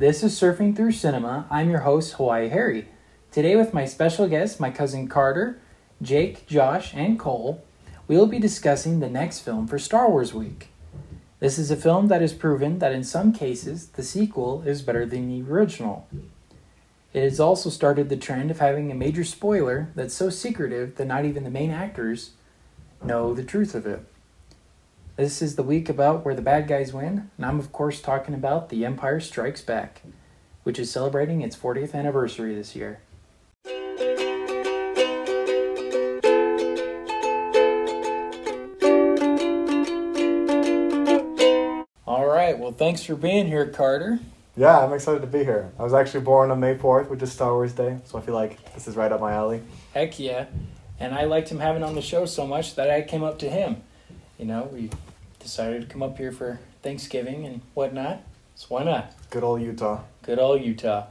This is Surfing Through Cinema. I'm your host, Hawaii Harry. Today, with my special guests, my cousin Carter, Jake, Josh, and Cole, we will be discussing the next film for Star Wars Week. This is a film that has proven that in some cases the sequel is better than the original. It has also started the trend of having a major spoiler that's so secretive that not even the main actors know the truth of it. This is the week about where the bad guys win, and I'm of course talking about The Empire Strikes Back, which is celebrating its 40th anniversary this year. All right, well, thanks for being here, Carter. Yeah, I'm excited to be here. I was actually born on May 4th, which is Star Wars Day, so I feel like this is right up my alley. Heck yeah. And I liked him having on the show so much that I came up to him. You know, we decided to come up here for Thanksgiving and whatnot. So why not? Good old Utah. Good old Utah.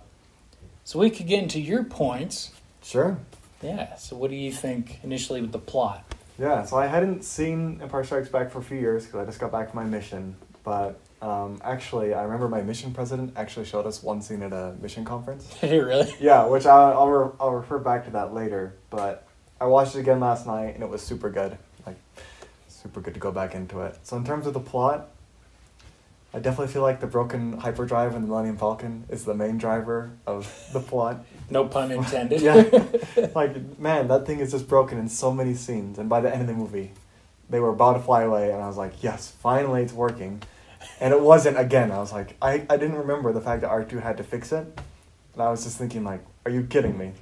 So we could get into your points. Sure. Yeah. So what do you think initially with the plot? Yeah, so I hadn't seen Empire Strikes Back for a few years because I just got back from my mission. But um, actually, I remember my mission president actually showed us one scene at a mission conference. Did you really? Yeah, which I'll, I'll, re- I'll refer back to that later. But I watched it again last night and it was super good. Like, super good to go back into it. So, in terms of the plot, I definitely feel like the broken hyperdrive in the Millennium Falcon is the main driver of the plot. No pun intended. yeah. Like, man, that thing is just broken in so many scenes. And by the end of the movie, they were about to fly away, and I was like, yes, finally it's working. And it wasn't again. I was like, I, I didn't remember the fact that R2 had to fix it. And I was just thinking, like, are you kidding me?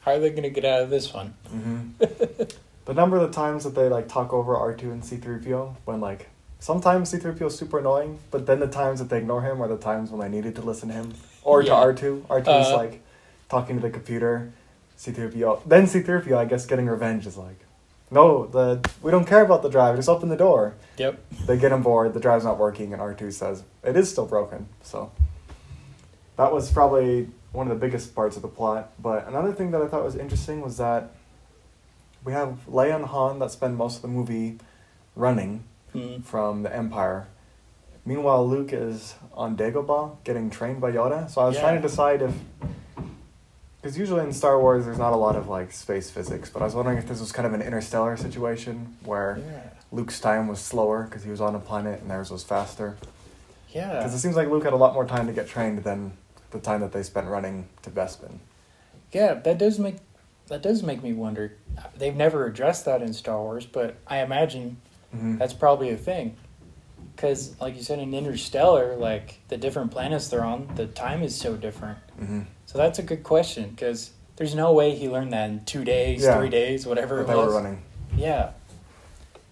How are they going to get out of this one? Mm-hmm. the number of the times that they, like, talk over R2 and C3PO, when, like, sometimes C3PO is super annoying, but then the times that they ignore him are the times when I needed to listen to him. Or Yeah. to R2. R2 is, Uh. like, talking to the computer. C3PO. Then C3PO, I guess, getting revenge is like, no, the we don't care about the drive. Just open the door. Yep. They get on board. The drive's not working, and R two says it is still broken. So that was probably one of the biggest parts of the plot. But another thing that I thought was interesting was that we have Leia and Han that spend most of the movie running Mm. from the Empire. Meanwhile, Luke is on Dagobah getting trained by Yoda. So I was Yeah. trying to decide if, because usually in Star Wars there's not a lot of like space physics, but I was wondering if this was kind of an interstellar situation where Yeah. Luke's time was slower because he was on a planet and theirs was faster. Yeah. Because it seems like Luke had a lot more time to get trained than the time that they spent running to Bespin. Yeah, that does make that does make me wonder. They've never addressed that in Star Wars, but I imagine Mm-hmm. that's probably a thing. Because, like you said, in Interstellar, like the different planets they're on, the time is so different. mm-hmm. So that's a good question. Because there's no way he learned that in two days, Yeah. three days, whatever But it they was. were running. Yeah,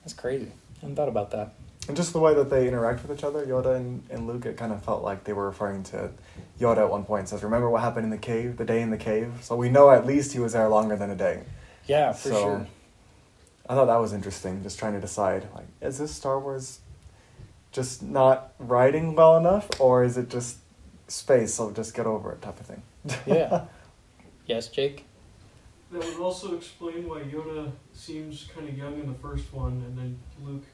that's crazy. I hadn't thought about that. And just the way that they interact with each other, Yoda and, and Luke, it kind of felt like they were referring to Yoda at one point. Says, "Remember what happened in the cave? The day in the cave." So we know at least he was there longer than a day. Yeah, for so sure. I thought that was interesting. Just trying to decide, like, is this Star Wars just not writing well enough, or is it just space? So just get over it, type of thing. Yeah. yes, Jake. That would also explain why Yoda seems kind of young in the first one, and then Luke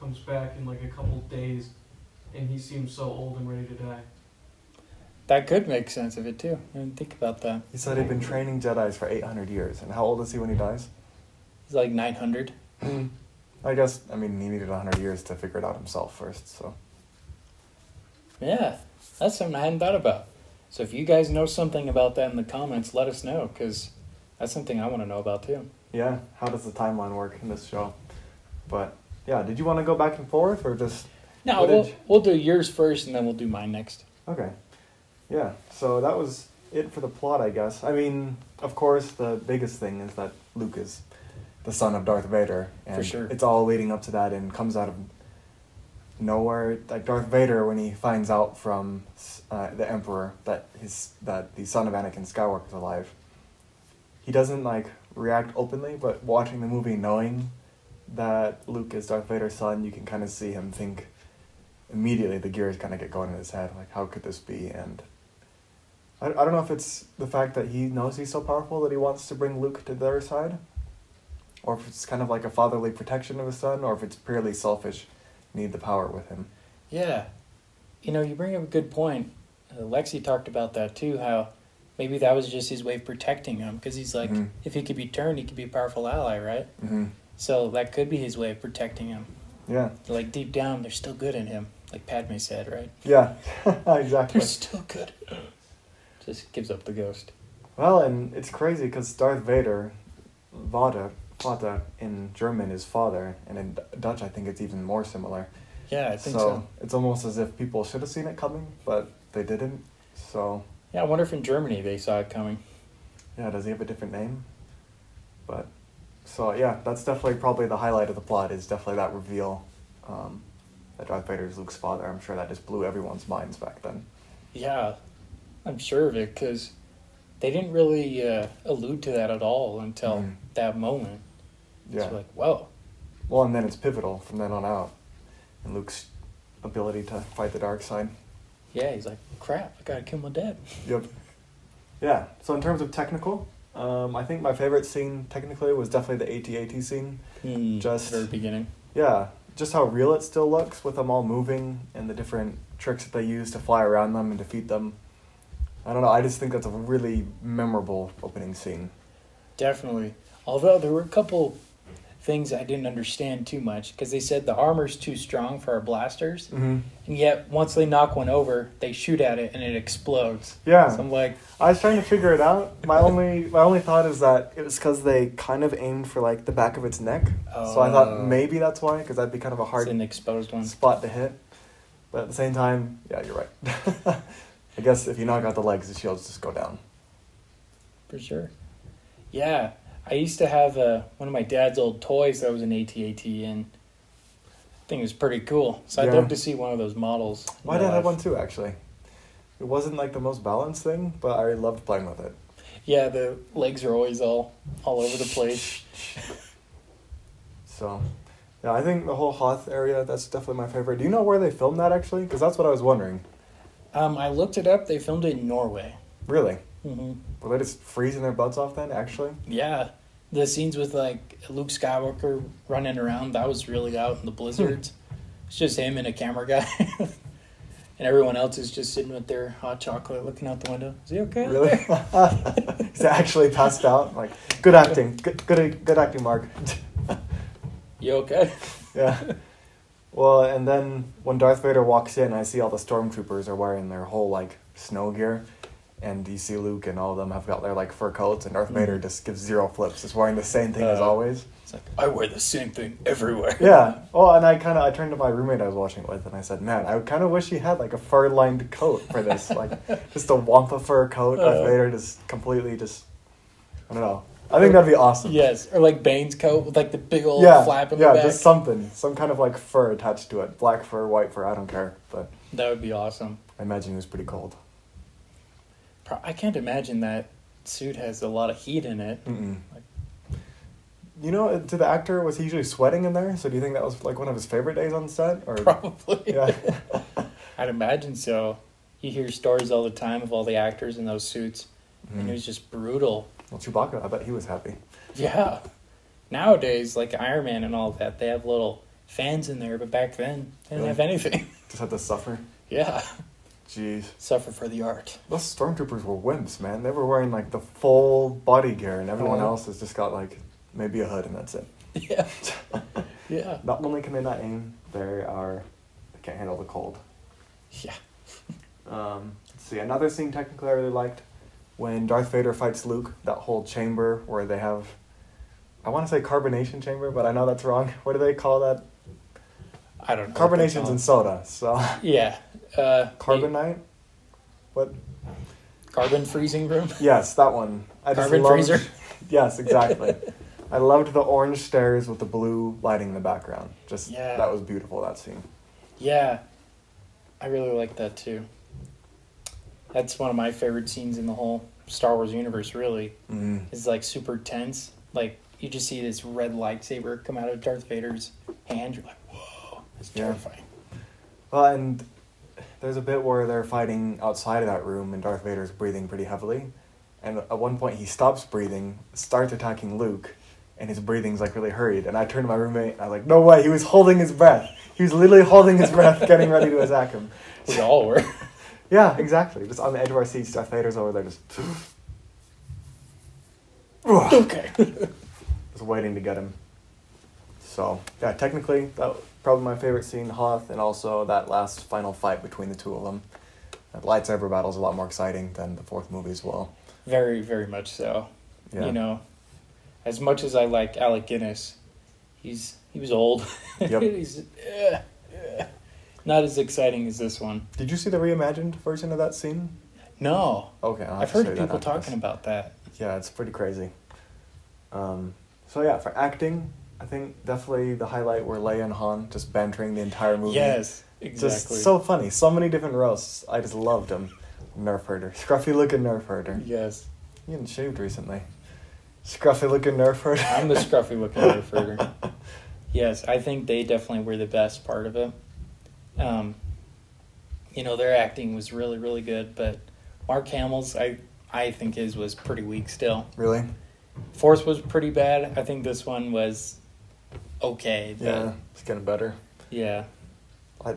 comes back in like a couple days, and he seems so old and ready to die. That could make sense of it too. I didn't think about that. He said he'd been training Jedi's for eight hundred years, and how old is he when he dies? He's like 900. I guess I mean he needed hundred years to figure it out himself first. So Yeah, that's something I hadn't thought about. So if you guys know something about that in the comments, let us know because that's something I want to know about too. yeah, how does the timeline work in this show? But yeah, did you want to go back and forth or just No, we'll, you- we'll do yours first and then we'll do mine next. okay? Yeah, so that was it for the plot, I guess. I mean, of course, the biggest thing is that Luke is the son of Darth Vader, and For sure. it's all leading up to that, and comes out of nowhere. Like Darth Vader, when he finds out from uh, the Emperor that his that the son of Anakin Skywalker is alive, he doesn't like react openly, but watching the movie, knowing that Luke is Darth Vader's son, you can kind of see him think immediately. The gears kind of get going in his head, like how could this be? And I, I don't know if it's the fact that he knows he's so powerful that he wants to bring Luke to their side, or if it's kind of like a fatherly protection of his son, or if it's purely selfish, need the power with him. Yeah. You know, you bring up a good point. uh, Lexi talked about that too. How maybe that was just his way of protecting him because he's like, Mhm. if he could be turned, he could be a powerful ally, right? hmm So that could be his way of protecting him. Yeah. Like deep down, they're still good in him, like Padme said, right? Yeah. exactly. They're still good. Just gives up the ghost. Well, and it's crazy because Darth Vader, Vater, Vater in German is father, and in Dutch I think it's even more similar. Yeah, I think so. it's almost as if people should have seen it coming, but they didn't. So Yeah, I wonder if in Germany they saw it coming. yeah, does he have a different name? But so yeah, that's definitely probably the highlight of the plot is definitely that reveal um, that Darth Vader is Luke's father. I'm sure that just blew everyone's minds back then. Yeah, I'm sure of it because they didn't really uh, allude to that at all until Mm. that moment. Yeah. It's like, whoa. Well, and then it's pivotal from then on out, and Luke's ability to fight the dark side. Yeah, he's like, crap, I gotta kill my dad. Yep. Yeah. So in terms of technical, um, I think my favorite scene technically was definitely the AT-AT scene. Mm, Just- very beginning. Yeah, just how real it still looks with them all moving and the different tricks that they use to fly around them and defeat them. I don't know. I just think that's a really memorable opening scene. Definitely. Although there were a couple things I didn't understand too much because they said the armor's too strong for our blasters, Mm-hmm. and yet once they knock one over, they shoot at it and it explodes. Yeah. So I'm like, I was trying to figure it out. My only my only thought is that it was because they kind of aimed for like the back of its neck. so I thought Oh. maybe that's why, because that'd be kind of a it's hard an exposed one. spot to hit. But at the same time, yeah, you're right. I guess if you knock out the legs, the shields just go down. For sure. Yeah, I used to have uh, one of my dad's old toys that was an AT-AT, and I think it was pretty cool. So I'd Yeah. love to see one of those models. in Why did real I have life. one too? Actually, it wasn't like the most balanced thing, but I loved playing with it. Yeah, the legs are always all all over the place. So, yeah, I think the whole Hoth area that's definitely my favorite. Do you know where they filmed that actually? Because that's what I was wondering. Um, I looked it up. They filmed it in Norway. Really, hmm were they just freezing their butts off then? Actually, Yeah, the scenes with like Luke Skywalker running around that was really out in the blizzards. Hmm. it's just him and a camera guy, and everyone else is just sitting with their hot chocolate, looking out the window. Is he okay? really, he's actually passed out. Like, good acting, good, good, good acting, Mark. You okay? Yeah. Well, and then when Darth Vader walks in, I see all the stormtroopers are wearing their whole like snow gear, and DC Luke and all of them have got their like fur coats, and Darth Vader Mhm. just gives zero flips, just wearing the same thing as Uh. always. It's like I wear the same thing everywhere. Yeah. Well, and I kind of I turned to my roommate I was watching it with, and I said, "Man, I kind of wish he had like a fur lined coat for this, like just a wampa fur coat." Darth Uh. Vader just completely just I don't know. I think that'd be awesome. Yes, or like Bane's coat with like the big old Yeah, flap in yeah, the back. Yeah, just something, some kind of like fur attached to it, black fur, white fur, I don't care, but that would be awesome. I imagine it was pretty cold. Pro- I can't imagine that suit has a lot of heat in it. Like- You know, to the actor, was he usually sweating in there? So do you think that was like one of his favorite days on set? Or Probably. yeah, I'd imagine so. You hear stories all the time of all the actors in those suits, and mm-hmm. it was just brutal. well, Chewbacca, I bet he was happy. Yeah. Nowadays, like Iron Man and all that, they have little fans in there, but back then, they didn't Really? have anything. Just had to suffer. yeah. Jeez, Suffer for the art. those stormtroopers were wimps, man. They were wearing like the full body gear, and everyone Uh-huh. else has just got like maybe a hood, and that's it. Yeah. yeah. Not only can they not aim, they are they can't handle the cold. Yeah. Um, let's see, another scene technically I really liked when Darth Vader fights Luke. That whole chamber where they have, I want to say carbonation chamber, but I know that's wrong. What do they call that? I don't know. Carbonation's in soda. So Yeah. Uh, carbonite. What? Carbon freezing room. Yes, that one. I just Carbon loved- freezer. Yes, exactly. I loved the orange stairs with the blue lighting in the background. Just Yeah. that was beautiful. That scene. Yeah. I really like that too. That's one of my favorite scenes in the whole Star Wars universe, really. Mm. It's like super tense. Like, you just see this red lightsaber come out of Darth Vader's hand. You're like, whoa. It's Yeah. terrifying. Well, and there's a bit where they're fighting outside of that room, and Darth Vader's breathing pretty heavily. And at one point, he stops breathing, starts attacking Luke, and his breathing's like really hurried. And I turned to my roommate, and I was like, "No way! He was holding his breath. He was literally holding his breath, getting ready to attack him." We all were. Yeah, exactly. Just on the edge of our seats, Darth Vader's over there, just okay. just waiting to get him. So yeah, technically that probably my favorite scene, Hoth, and also that last final fight between the two of them. That lightsaber battle is a lot more exciting than the fourth movie as well. Very, very much so. Yeah. You know, as much as I like Alec Guinness, he's he was old. Yep. he's eh, eh, not as exciting as this one. Did you see the reimagined version of that scene? No, Okay, I'll have I've heard people this. talking about that. Yeah, it's pretty crazy. Um, so yeah, for acting, I think definitely the highlight were Leia and Han just bantering the entire movie. Yes, exactly. Just so funny. So many different roasts. I just loved them. Nerf herder. Scruffy looking Nerf herder. yes, You hadn't shaved recently. Scruffy looking Nerf herder. I'm the scruffy looking referter. Yes, I think they definitely were the best part of it. Um, you know, their acting was really, really good, but Mark Hamill's, I, I think his was pretty weak still. Really? Force was pretty bad. I think this one was okay. But Yeah, it's getting better. yeah. I,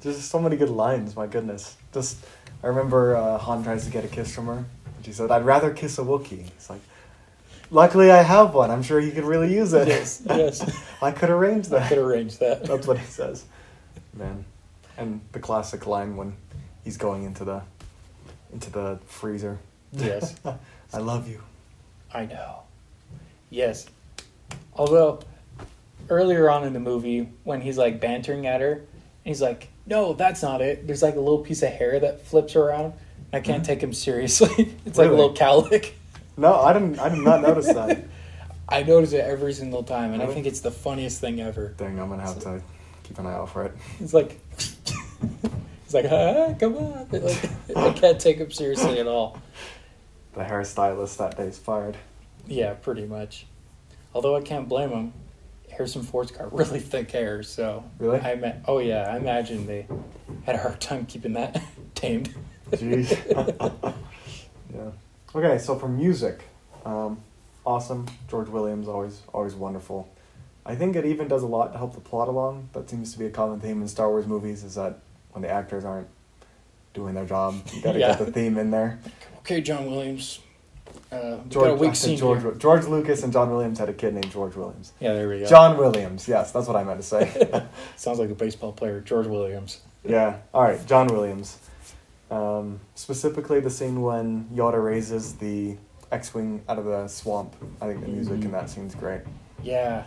there's so many good lines. My goodness. Just I remember uh, Han tries to get a kiss from her, and she said, "I'd rather kiss a Wookiee." It's like, luckily I have one. I'm sure he could really use it. Yes, yes. I could arrange that. I could arrange that. That's what he says. Man, and the classic line when he's going into the into the freezer. Yes. I love you. I know. Yes. Although, earlier on in the movie, when he's like bantering at her, he's like, no, that's not it. There's like a little piece of hair that flips around. I can't Mhm. take him seriously. it's like a little cowlick. No, I didn't. I did not notice that. I notice it every single time, and I think it's the funniest thing ever. Dang, I'm gonna have to keep an eye out for it. It's like, it's like, ah, come on. Like, I can't take him seriously at all. The hairstylist that day's fired. Yeah, pretty much. Although I can't blame him. Harrison Ford's got really thick hair, so Really? I ma- oh yeah, I imagine they had a hard time keeping that tamed. Jeez. yeah. Okay, so for music, um, awesome. George Williams always always wonderful. I think it even does a lot to help the plot along. That seems to be a common theme in Star Wars movies is that when the actors aren't doing their job, you gotta Yeah. get the theme in there. Okay, John Williams. Uh, we George, got a I weak said George. George Lucas and John Williams had a kid named George Williams. Yeah, there we go. John Williams, yes, that's what I meant to say. Sounds like a baseball player, George Williams. Yeah. All right, John Williams. Um, specifically, the scene when Yoda raises the X-wing out of the swamp. I think the music in that scene's great. Yeah,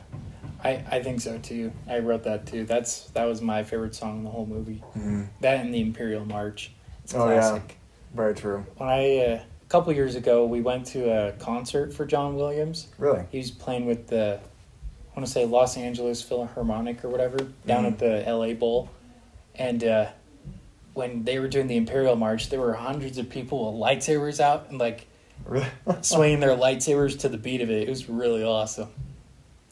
I I think so too. I wrote that too. That's that was my favorite song in the whole movie. Mm-hmm. That and the Imperial March. It's a Oh, yeah. classic. Very true. When I uh, a couple years ago, we went to a concert for John Williams. Really. He was playing with the, I want to say Los Angeles Philharmonic or whatever, down Mhm. at the LA Bowl. And uh, when they were doing the Imperial March, there were hundreds of people with lightsabers out and like Really. swinging their lightsabers to the beat of it. It was really awesome.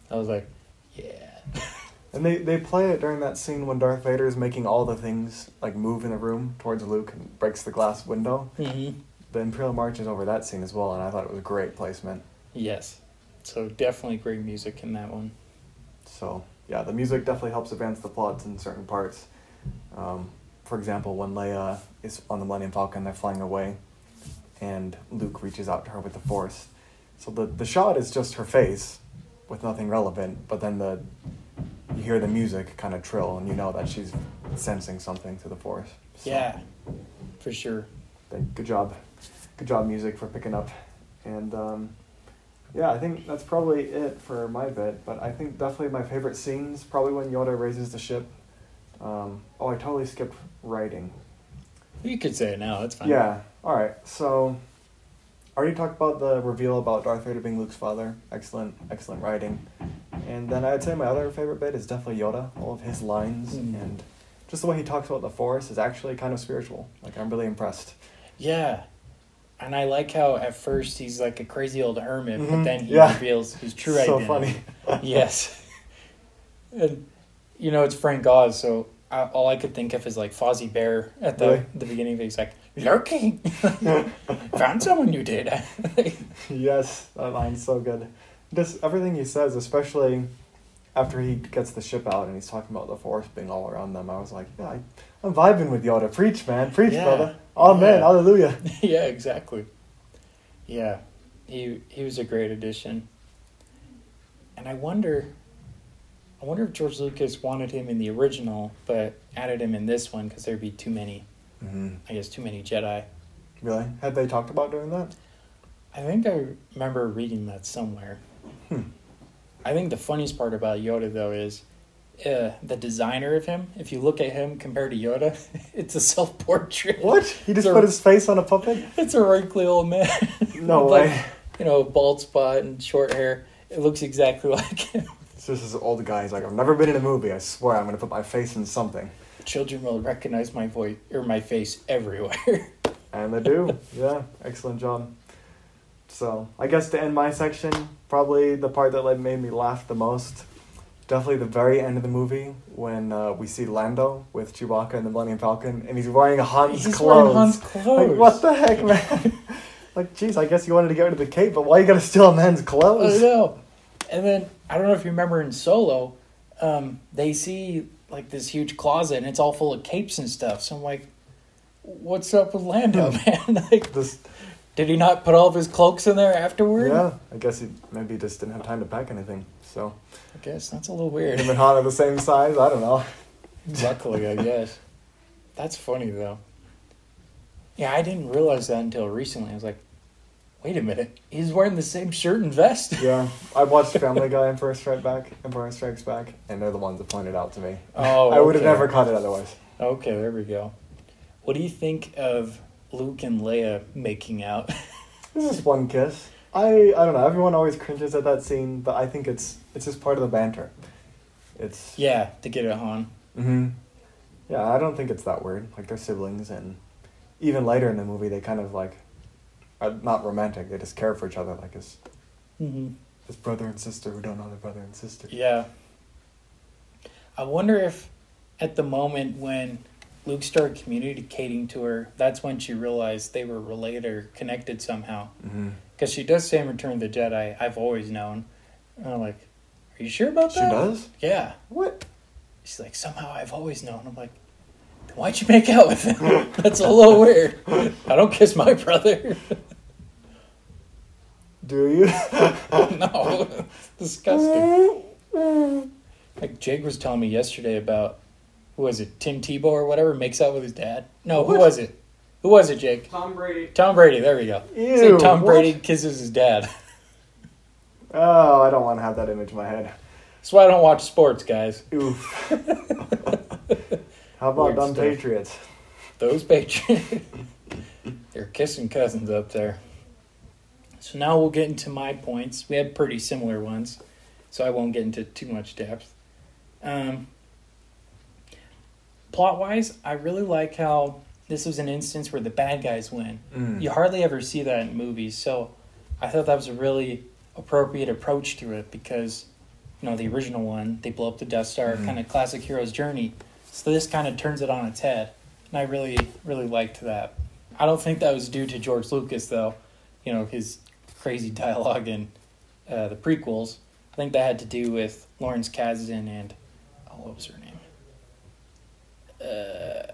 I was like, yeah. and they they play it during that scene when Darth Vader is making all the things like move in the room towards Luke and breaks the glass window. Mm-hmm. The Imperial March is over that scene as well, and I thought it was a great placement. Yes. So definitely great music in that one. So yeah, the music definitely helps advance the plots in certain parts. Um, for example, when Leia is on the Millennium Falcon, they're flying away, and Luke reaches out to her with the Force. So the the shot is just her face, with nothing relevant. But then the you hear the music kind of trill, and you know that she's sensing something to the Force. So, Yeah, for sure. Good job, good job, music for picking up, and um, yeah, I think that's probably it for my bit. But I think definitely my favorite scenes probably when Yoda raises the ship. Um, oh, I totally skipped writing. You could say it now. That's fine. Yeah. All right. So, already talked about the reveal about Darth Vader being Luke's father. Excellent, excellent writing. And then I'd say my other favorite bit is definitely Yoda. All of his lines Mm. and just the way he talks about the Force is actually kind of spiritual. Like I'm really impressed. Yeah. And I like how at first he's like a crazy old hermit, but Mhm. then he Yeah. reveals his true so identity. funny. yes. And you know it's Frank Oz, so I, all I could think of is like Fozzie Bear at the Really? the beginning. Of it. He's like lurking, found someone you did. yes, that line's so good. Just everything he says, especially after he gets the ship out and he's talking about the force being all around them. I was like, yeah, I, I'm vibing with y'all to Preach, man, preach, Yeah. brother. Amen. Yeah. Hallelujah. yeah, exactly. Yeah, he he was a great addition. And I wonder, I wonder if George Lucas wanted him in the original, but added him in this one because there'd be too many. hmm I guess too many Jedi. Really? Had they talked about doing that? I think I remember reading that somewhere. Hmm. I think the funniest part about Yoda though is uh, the designer of him. If you look at him compared to Yoda, it's a self portrait. What? He just So- put his face on a puppet? It's a wrinkly old man. No like, way. you know, bald spot and short hair. It looks exactly like him. Just this old guy. He's like, I've never been in a movie. I swear I'm going to put my face in something. Children will recognize my voice or my face everywhere. And they do. yeah, excellent job. So, I guess to end my section, probably the part that like made me laugh the most, definitely the very end of the movie when uh, we see Lando with Chewbacca and the Millennium Falcon, and he's wearing Han's He's clothes. wearing Han's clothes. Like, what the heck, man? like, jeez, I guess you wanted to get rid of the cape, but why you gotta steal a man's clothes? I know. And then I don't know if you remember in Solo, um, they see like this huge closet and it's all full of capes and stuff. So I'm like, what's up with Lando, man? like, This, did he not put all of his cloaks in there afterward? yeah, I guess he maybe just didn't have time to pack anything. So, I guess that's a little weird. him and Han are the same size. I don't know. Luckily, I guess. That's funny though. Yeah, I didn't realize that until recently. I was like, wait a minute, he's wearing the same shirt and vest. Yeah, I watched Family Guy, Empire Strikes Back, Empire Strikes Back, and they're the ones that pointed out to me. Oh, I would have never caught it otherwise. Okay, there we go. What do you think of Luke and Leia making out? This is one kiss. I I don't know. Everyone always cringes at that scene, but I think it's it's just part of the banter. It's yeah, to get it on. hmm Yeah, I don't think it's that weird. Like they're siblings, and even later in the movie, they kind of like are not romantic. They just care for each other, like as Mm-hmm. as brother and sister who don't know their brother and sister. Yeah. I wonder if at the moment when Luke started communicating to her, that's when she realized they were related or connected somehow. Mm-hmm. Because she does say in Return of the Jedi, I've always known. And I'm like, are you sure about that? She does. Yeah. What? She's like, somehow I've always known. I'm like, why'd you make out with him? That's a little weird. I don't kiss my brother. Do you? no, disgusting. Like Jake was telling me yesterday about who was it, Tim Tebow or whatever, makes out with his dad. No, who was it? Who was it, Jake? Tom Brady. Tom Brady. There we go. Ew, Say Tom what? Brady kisses his dad. Oh, I don't want to have that image in my head. That's why I don't watch sports, guys. Oof. How about Weird dumb stuff. Patriots? Those Patriots. They're kissing cousins up there. So now we'll get into my points. We had pretty similar ones, so I won't get into too much depth. Um, plot wise, I really like how this was an instance where the bad guys win. Mm. You hardly ever see that in movies, so I thought that was a really appropriate approach to it because, you know, the original one, they blow up the Death Star, Mhm. kind of classic hero's journey. So this kind of turns it on its head, and I really, really liked that. I don't think that was due to George Lucas, though. You know, his crazy dialogue in uh, the prequels. I think that had to do with Lawrence Kasdan and, oh, what was her name? Uh,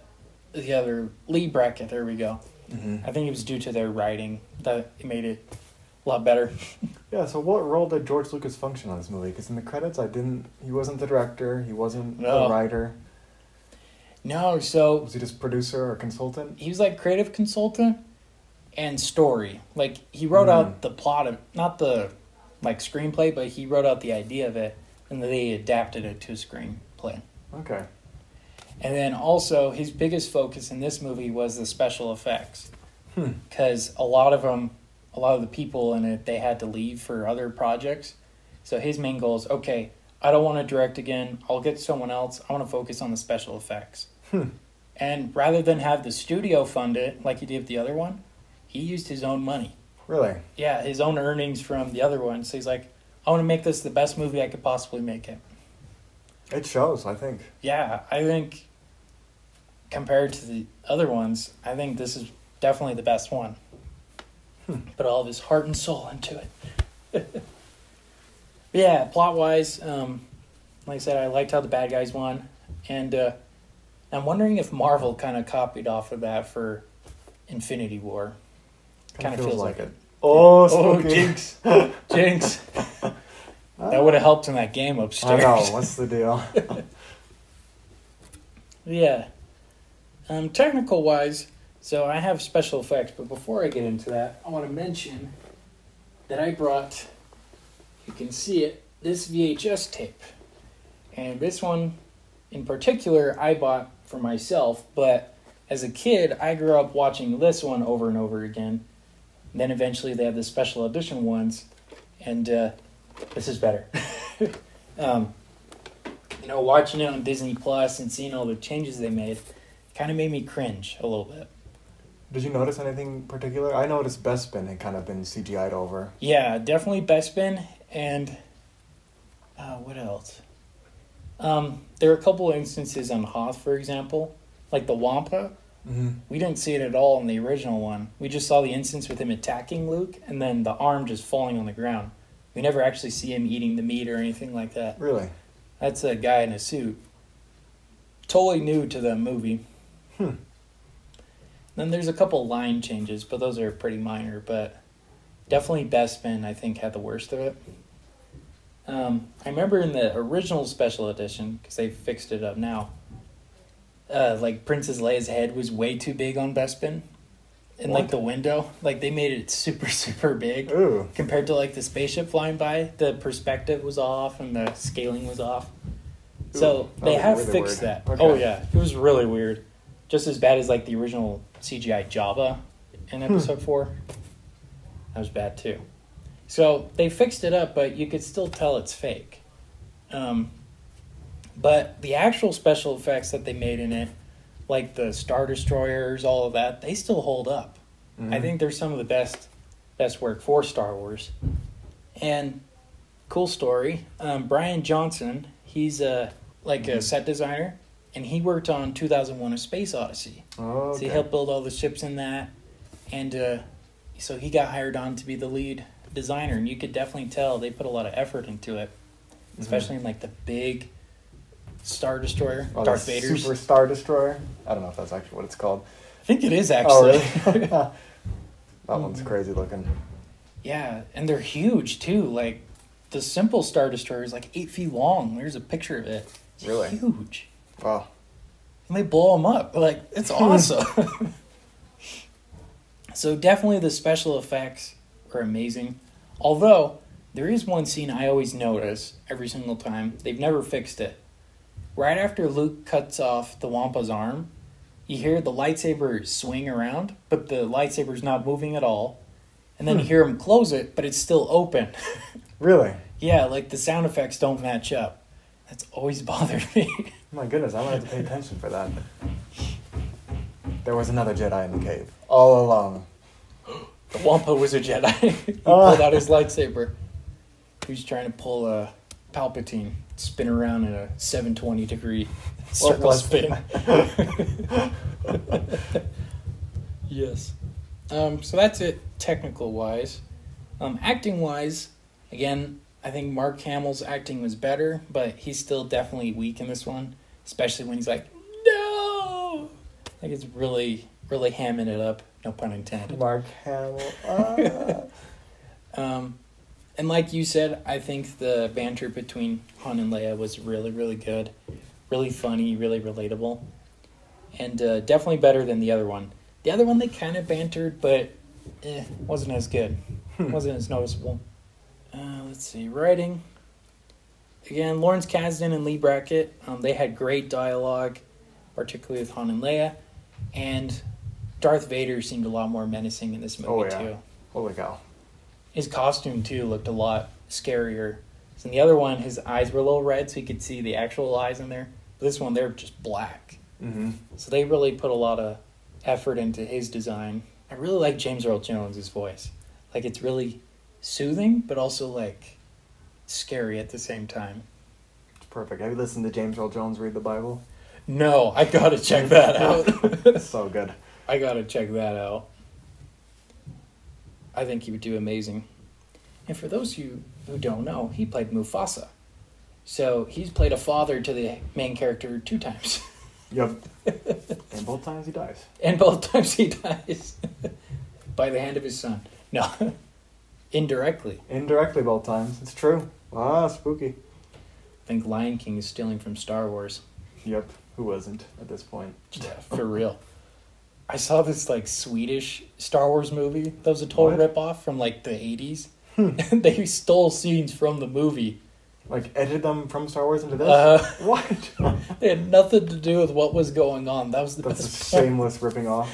the other Leigh Brackett. There we go. hmm I think it was due to their writing that it made it a lot better. Yeah. So, what role did George Lucas function on this movie? Because in the credits, I didn't. He wasn't the director. He wasn't No. the writer. No, so Was he just producer or consultant? he was like creative consultant and story. Like he wrote Mm. out the plot of not the like screenplay, but he wrote out the idea of it, and then they adapted it to a screenplay. Okay. And then also his biggest focus in this movie was the special effects, Hmm. because a lot of them, a lot of the people in it, they had to leave for other projects. So his main goal is okay. I don't want to direct again. I'll get someone else. I want to focus on the special effects. Hmm. And rather than have the studio fund it like he did with the other one, he used his own money. Really? Yeah, his own earnings from the other one. So he's like, I want to make this the best movie I could possibly make it. It shows. I think. Yeah, I think compared to the other ones, I think this is definitely the best one. Hmm. Put all of his heart and soul into it. yeah, plot wise, um, like I said, I liked how the bad guys won, and uh, I'm wondering if Marvel kind of copied off of that for Infinity War. Kind Kinda feels feels like like it. Oh, Oh, jinx. Jinx. That would have helped in that game upstairs. I know. What's the deal? Yeah. Um, technical wise, so I have special effects, but before I get into that, I want to mention that I brought, you can see it, this VHS tape. And this one in particular, I bought for myself, but as a kid, I grew up watching this one over and over again. then eventually they have the special edition ones, and uh, this is better. um, you know, watching it on Disney Plus and seeing all the changes they made kind of made me cringe a little bit. Did you notice anything particular? I noticed Bespin had kind of been CGI'd over. Yeah, definitely Bespin and uh, what else? Um, there are a couple instances on Hoth, for example, like the Wampa. Mm-hmm. We didn't see it at all in the original one. We just saw the instance with him attacking Luke and then the arm just falling on the ground. We never actually see him eating the meat or anything like that. Really? That's a guy in a suit. Totally new to the movie. Hmm. Then there's a couple line changes, but those are pretty minor. But definitely Bespin, I think, had the worst of it. Um, I remember in the original special edition, because they fixed it up now, uh, like Princess Leia's head was way too big on Bespin. In like the window, like they made it super super big Ooh. compared to like the spaceship flying by. The perspective was off and the scaling was off. So Ooh, that they have really fixed weird. that. Okay. Oh yeah, it was really weird. Just as bad as like the original CGI Jabba in Hmm. episode four. That was bad too. So they fixed it up, but you could still tell it's fake. Um, but the actual special effects that they made in it, like the Star Destroyers, all of that, they still hold up. I Mhm. think they're some of the best best work for Star Wars. And cool story, um, Brian Johnson, he's a like a Mhm. set designer, and he worked on 2001: A Space Odyssey. Oh, So he helped build all the ships in that, and uh, so he got hired on to be the lead designer. And you could definitely tell they put a lot of effort into it, Mhm. especially in like the big Star Destroyer, Oh, Darth Vader's. Super Star Destroyer. I don't know if that's actually what it's called. I think it is Oh, actually. really? that one's Mhm. crazy looking. Yeah, and they're huge too. Like the simple Star Destroyer is like eight feet long. There's a picture of it. It's Really? huge. Wow. And they blow them up. Like it's awesome. so definitely the special effects are amazing. Although there is one scene I always notice every single time. They've never fixed it. Right after Luke cuts off the Wampa's arm, you hear the lightsaber swing around, but the lightsaber's not moving at all. And then you Hmm. hear him close it, but it's still open. Really? yeah, like the sound effects don't match up. That's always bothered me. My goodness, I'm gonna pay attention for that. There was another Jedi in the cave all along. The Wampa was a Jedi. he Ah. pulled out his lightsaber. He was trying to pull a Palpatine, spin around in a 720 degree circle spin. yes. Um, so that's it, technical wise. Um, acting wise, again, I think Mark Hamill's acting was better, but he's still definitely weak in this one, especially when he's like, no! Like it's really, really hamming it up, no pun intended. Mark Hamill. Ah. Um, and like you said, I think the banter between Han and Leia was really, really good, really funny, really relatable, and uh, definitely better than the other one. The other one they kind of bantered, but eh, wasn't as good, Hmm. wasn't as noticeable. Uh, let's see, writing. Again, Lawrence Kasdan and Leigh Brackett, um, they had great dialogue, particularly with Han and Leia, and Darth Vader seemed a lot more menacing in this movie too. Oh, yeah. too. Holy cow. His costume too looked a lot scarier. So in the other one, his eyes were a little red, so you could see the actual eyes in there. But this one, they're just black. Mm-hmm. So they really put a lot of effort into his design. I really like James Earl Jones' voice. Like it's really soothing, but also like scary at the same time. It's perfect. Have you listened to James Earl Jones read the Bible? No, I gotta check that out. So good. I gotta check that out. I think he would do amazing. And for those of you who don't know, he played Mufasa. So he's played a father to the main character two times. Yep. And both times he dies. And both times he dies by the hand of his son. No, indirectly. Indirectly both times. It's true. Ah, spooky. I think Lion King is stealing from Star Wars. Yep. Who wasn't at this point? Yeah, for real. I saw this like Swedish Star Wars movie that was a total What? ripoff from like the 80s. they stole scenes from the movie. Like edited them from Star Wars into this? Uh, what? they had nothing to do with what was going on. That was the That's a best part. shameless ripping off.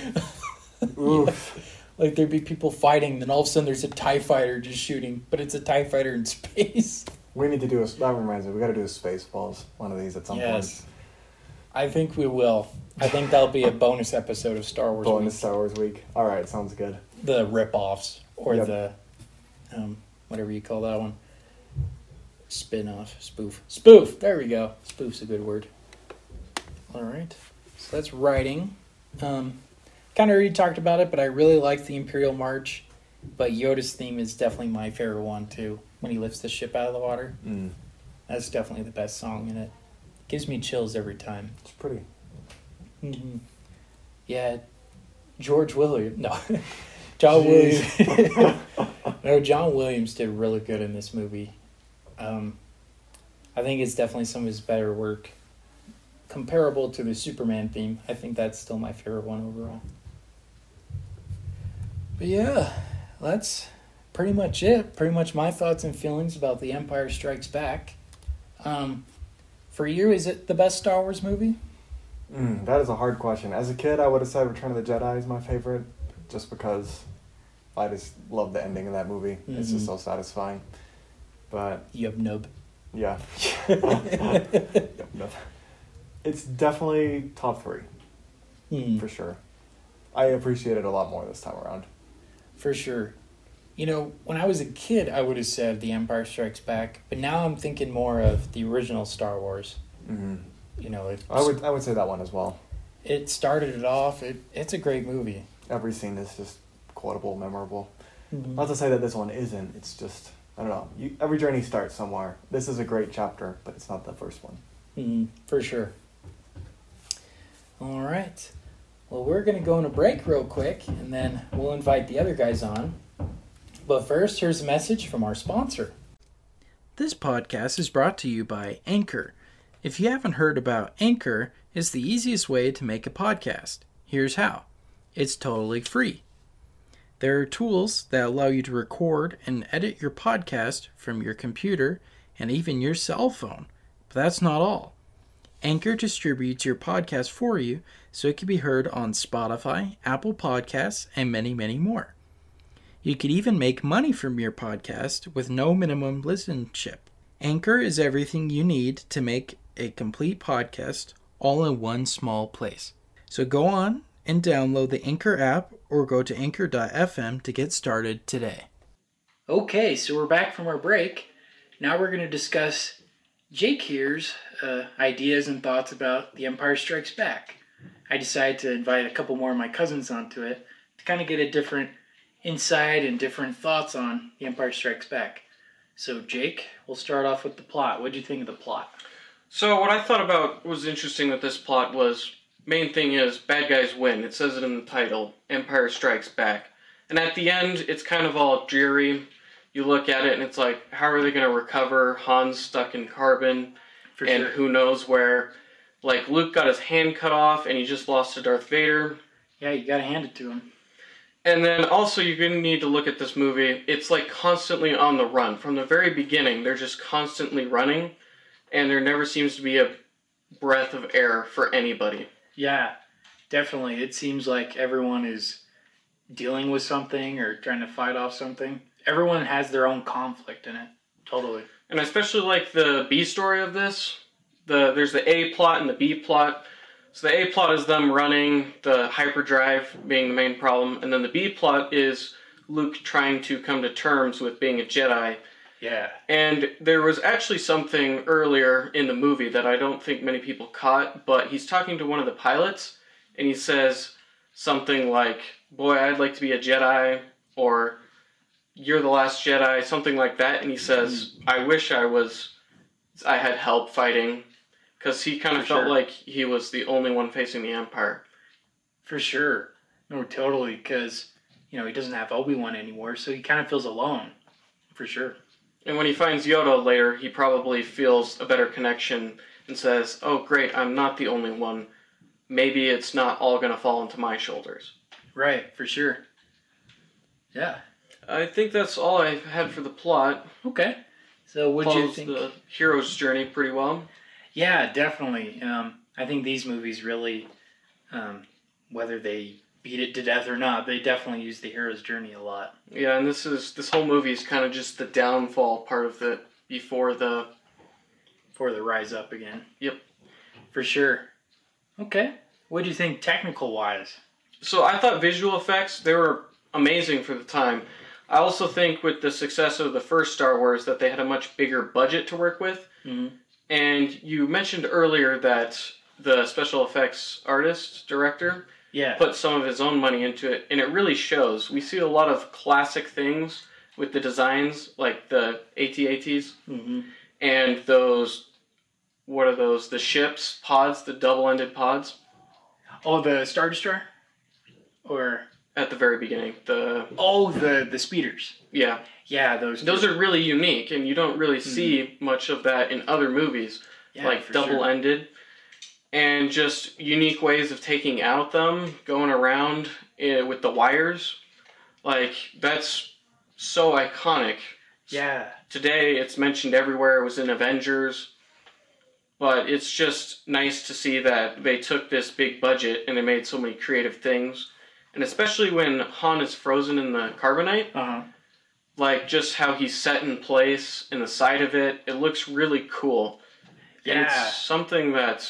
Oof. Like there'd be people fighting, then all of a sudden there's a TIE fighter just shooting, but it's a TIE fighter in space. We need to do a. That reminds me. We got to do a Spaceballs. One of these at some point. yes. I think we will. I think that'll be a bonus episode of Star Wars. Bonus Week. Star Wars week. All right, sounds good. The rip-offs or Yep. the um, whatever you call that one. Spin-off, spoof. Spoof. There we go. Spoof's a good word. All right. So that's writing. Um, kind of already talked about it, but I really like the Imperial March. But Yoda's theme is definitely my favorite one too. When he lifts the ship out of the water, Mm. that's definitely the best song in it. Gives me chills every time. It's pretty. Hmm Yeah, George Williams. No, John Jeez. Williams. no, John Williams did really good in this movie. Um, I think it's definitely some of his better work. Comparable to the Superman theme, I think that's still my favorite one overall. But yeah, that's pretty much it. Pretty much my thoughts and feelings about The Empire Strikes Back. Um, for you, is it the best Star Wars movie? Mm, that is a hard question. As a kid, I would have said Return of the Jedi is my favorite, just because I just love the ending of that movie. It's Mhm. just so satisfying. But You have nub. yeah, Yep, it's definitely top three Hmm. for sure. I appreciate it a lot more this time around. For sure. You know, when I was a kid, I would have said The Empire Strikes Back, but now I'm thinking more of the original Star Wars. hmm You know, it, I would I would say that one as well. it started it off. It, it's a great movie. Every scene is just quotable, memorable. Mm-hmm. Not to say that this one isn't. It's just I don't know. You, every journey starts somewhere. This is a great chapter, but it's not the first one. Mhm, for sure. All right. Well, we're going to go on a break real quick, and then we'll invite the other guys on. But first, here's a message from our sponsor. This podcast is brought to you by Anchor. If you haven't heard about Anchor, it's the easiest way to make a podcast. Here's how it's totally free. There are tools that allow you to record and edit your podcast from your computer and even your cell phone. But that's not all. Anchor distributes your podcast for you so it can be heard on Spotify, Apple Podcasts, and many, many more. You could even make money from your podcast with no minimum listenership. Anchor is everything you need to make a complete podcast all in one small place. So go on and download the Anchor app or go to anchor.fm to get started today. Okay, so we're back from our break. Now we're going to discuss Jake here's uh, ideas and thoughts about The Empire Strikes Back. I decided to invite a couple more of my cousins onto it to kind of get a different insight and different thoughts on The Empire Strikes Back. So, Jake, we'll start off with the plot. What do you think of the plot? So what I thought about was interesting with this plot was main thing is bad guys win. It says it in the title, Empire Strikes Back. And at the end, it's kind of all dreary. You look at it and it's like, how are they going to recover? Han's stuck in carbon, For and who knows where. Like Luke got his hand cut off, and he just lost to Darth Vader. Yeah, you gotta hand it to him. And then also, you're going to need to look at this movie. It's like constantly on the run. From the very beginning, they're just constantly running, and there never seems to be a breath of air for anybody. Yeah, definitely. It seems like everyone is dealing with something or trying to fight off something. Everyone has their own conflict in it. Totally. And especially like the B story of this. The there's the A plot and the B plot. So the A plot is them running, the hyperdrive being the main problem, and then the B plot is Luke trying to come to terms with being a Jedi. Yeah. And there was actually something earlier in the movie that I don't think many people caught, but he's talking to one of the pilots, and he says something like, Boy, I'd like to be a Jedi, or You're the last Jedi, something like that. And he says, I wish I was, I had help fighting, because he kind of felt sure. like he was the only one facing the Empire. For sure. No, totally. Because you know he doesn't have Obi Wan anymore, so he kind of feels alone. For sure. And when he finds Yoda later, he probably feels a better connection and says, "Oh, great! I'm not the only one. Maybe it's not all gonna fall into my shoulders." Right. For sure. Yeah. I think that's all I had for the plot. Okay. So do you think? the hero's journey pretty well. Yeah, definitely. Um, I think these movies really, um, whether they beat it to death or not, they definitely use the hero's journey a lot. Yeah, and this is this whole movie is kind of just the downfall part of it before the for the rise up again. Yep. For sure. Okay. What do you think technical wise? So I thought visual effects they were amazing for the time. I also think with the success of the first Star Wars that they had a much bigger budget to work with. Mhm. And you mentioned earlier that the special effects artist director Yeah. put some of his own money into it, and it really shows. We see a lot of classic things with the designs, like the AT-ATs hmm and those. What are those? The ships, pods, the double-ended pods Oh, the Star Destroyer? Or at the very beginning. The oh, the the speeders. yeah, Yeah, those. those are really unique, and you don't really see much of that in other movies, yeah, like for sure. And just unique ways of taking out them, going around uh, with the wires. Like that's so iconic. Yeah. Today it's mentioned everywhere. It was in Avengers. But it's just nice to see that they took this big budget and they made so many creative things. And especially when Han is frozen in the carbonite, Uh huh. like just how he's set in place in the side of it, it looks really cool. And Yeah. it's something that,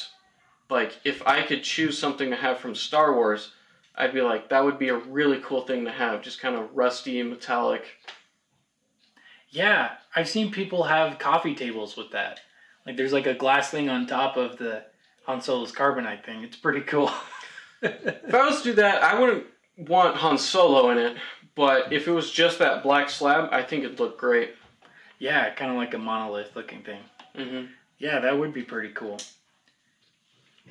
like, if I could choose something to have from Star Wars, I'd be like, that would be a really cool thing to have. Just kind of rusty, metallic. Yeah, I've seen people have coffee tables with that. Like, there's like a glass thing on top of the Han Solo's carbonite thing. It's pretty cool. If I was to do that, I wouldn't want Han Solo in it. But if it was just that black slab, I think it'd look great. yeah, kind of like a monolith looking thing. hmm Yeah, that would be pretty cool.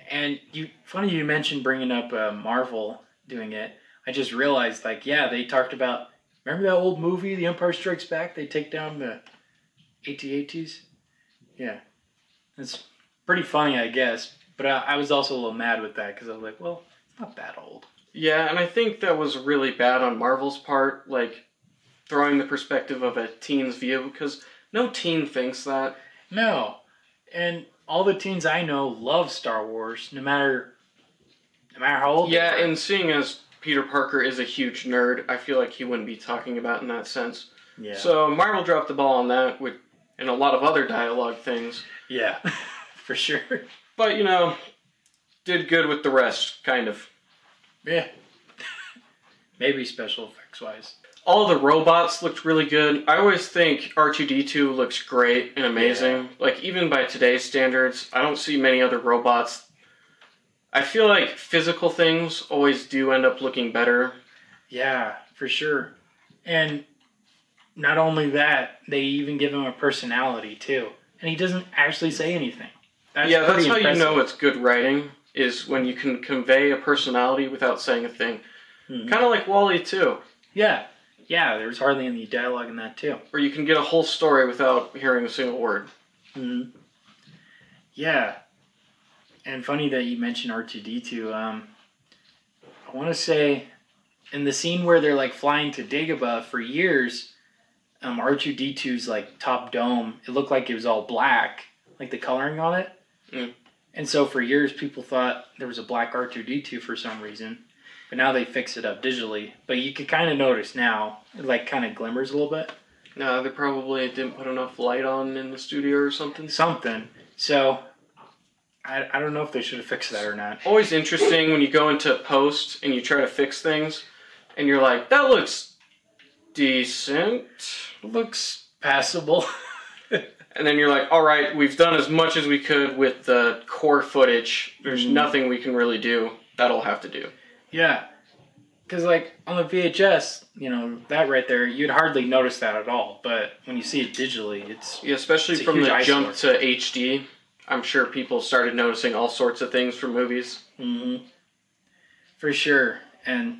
And you, funny you mentioned bringing up uh, Marvel doing it. I just realized, like, yeah, they talked about. Remember that old movie, The Empire Strikes Back? They take down the AT-ATs. Yeah, it's pretty funny, I guess. But I, I was also a little mad with that because I was like, well, it's not that old. Yeah, and I think that was really bad on Marvel's part, like throwing the perspective of a teen's view, because no teen thinks that. No, and all the teens I know love Star Wars, no matter, no matter how old. they Yeah, and seeing as Peter Parker is a huge nerd, I feel like he wouldn't be talking about in that sense. yeah, So Marvel dropped the ball on that with and a lot of other dialogue things. yeah, for sure. But you know, did good with the rest, kind of. Yeah. Maybe special effects wise. All the robots looked really good. I always think R2D2 looks great and amazing. Like, even by today's standards, I don't see many other robots. I feel like physical things always do end up looking better. Yeah, for sure. And not only that, they even give him a personality too. And he doesn't actually say anything. That's yeah, that's how impressive. you know it's good writing, is when you can convey a personality without saying a thing. Mhm. Kind of like WALL-E, too, Yeah. Yeah, there's hardly any dialogue in that too. Or you can get a whole story without hearing a single word. hmm Yeah. And funny that you mentioned R2D2. Um, I want to say in the scene where they're like flying to Dagobah for years, um, R2D2's like top dome, it looked like it was all black, like the coloring on it. Mm. And so for years, people thought there was a black R2D2 for some reason. But now they fix it up digitally. But you could kind of notice now, it like kind of glimmers a little bit. No, they probably didn't put enough light on in the studio or something. Something. So I, I don't know if they should have fixed that or not. Always interesting when you go into post and you try to fix things, and you're like, that looks decent. looks passable. And then you're like, all right, we've done as much as we could with the core footage. There's Mhm. nothing we can really do. That'll have to do. Yeah. Because, like, on the VHS, you know, that right there, you'd hardly notice that at all. But when you see it digitally, it's. Yeah, especially It's from the eyesore. jump to HD. I'm sure people started noticing all sorts of things from movies. Mm-hmm. For sure. And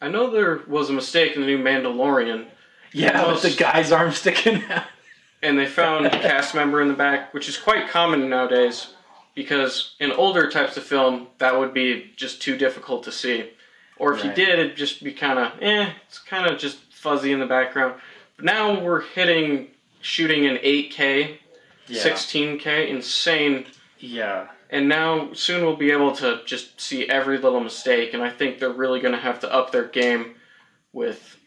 I know there was a mistake in the new Mandalorian, yeah, Most- with the guy's arm sticking out. and they found a cast member in the back, which is quite common nowadays. Because in older types of film, that would be just too difficult to see. Or if you did, it'd just be kind of, eh, it's kind of just fuzzy in the background. But now we're hitting shooting in 8K, 16K, insane Yeah. And now soon we'll be able to just see every little mistake, and I think they're really going to have to up their game with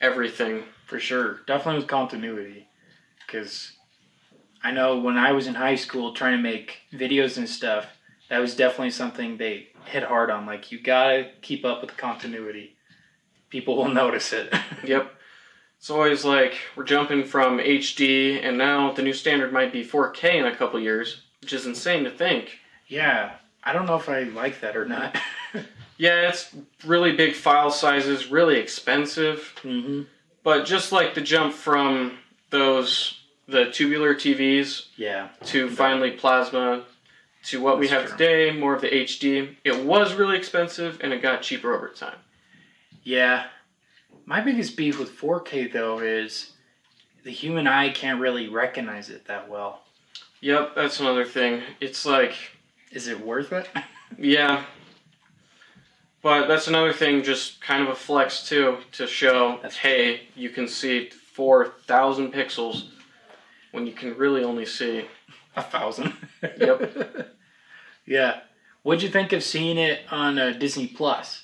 everything. For sure. Definitely with continuity. Because I know when I was in high school trying to make videos and stuff, that was definitely something they hit hard on. Like, you gotta keep up with the continuity. People will notice it. Yep. It's always like we're jumping from HD, and now the new standard might be 4K in a couple years, which is insane to think. yeah. I don't know if I like that or not. Yeah, it's really big file sizes, really expensive, mm-hmm. but just like the jump from those the tubular TVs Yeah. to finally plasma to what we have true. today, more of the HD. It was really expensive and it got cheaper over time. Yeah. My biggest beef with 4K though is the human eye can't really recognize it that well. Yep, that's another thing. It's like, Is it worth it? yeah. But that's another thing, just kind of a flex too, to show, That's hey, you can see 4,000 pixels when you can really only see. A thousand. Yep. yeah. What'd you think of seeing it on uh, Disney Plus?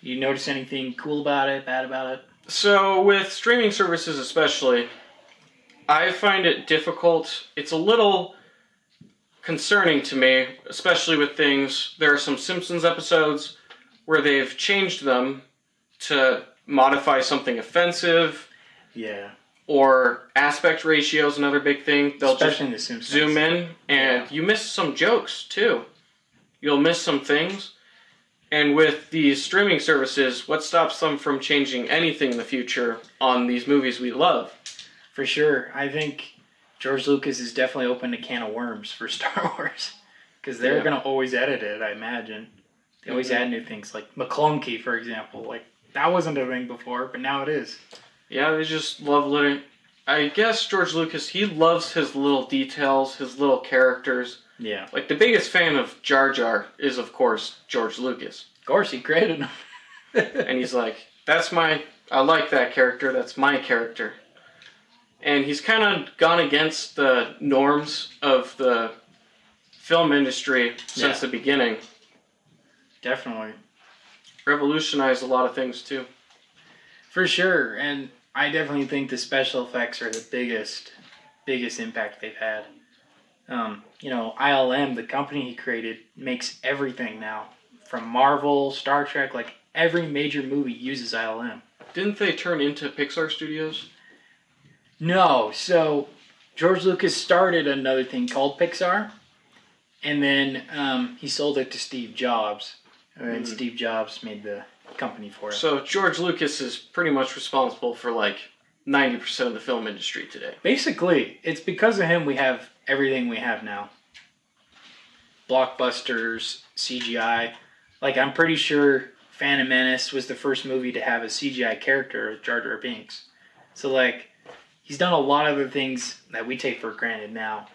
You notice anything cool about it, bad about it? So, with streaming services especially, I find it difficult. It's a little concerning to me, especially with things. There are some Simpsons episodes where they've changed them to modify something offensive, Yeah. Or aspect ratio is another big thing. They'll Especially in The just zoom in, and Yeah. you miss some jokes too. You'll miss some things. And with these streaming services, what stops them from changing anything in the future on these movies we love? For sure. I think George Lucas is definitely open a can of worms for Star Wars. Because they're Yeah. going to always edit it, I imagine. They always Mhm. add new things, like McClunky, for example. Like, that wasn't a thing before, but now it is. Yeah, they just love letting. I guess George Lucas, he loves his little details, his little characters. Yeah. Like the biggest fan of Jar Jar is, of course, George Lucas. Of course, he created them. and he's like, "That's my, I like that character. That's my character." And he's kind of gone against the norms of the film industry since Yeah. the beginning. Definitely. Revolutionized a lot of things too. For sure, and I definitely think the special effects are the biggest, biggest impact they've had. Um, you know, ILM, the company he created, makes everything now, from Marvel, Star Trek, like every major movie uses ILM. Didn't they turn into Pixar Studios? No, so George Lucas started another thing called Pixar, and then um, he sold it to Steve Jobs, and Mhm. Steve Jobs made the company for it. So George Lucas is pretty much responsible for like ninety percent of the film industry today. Basically, it's because of him we have everything we have now. Blockbusters, CGI. Like, I'm pretty sure Phantom Menace was the first movie to have a CGI character of Jar Jar Binks. So, like, he's done a lot of the things that we take for granted now.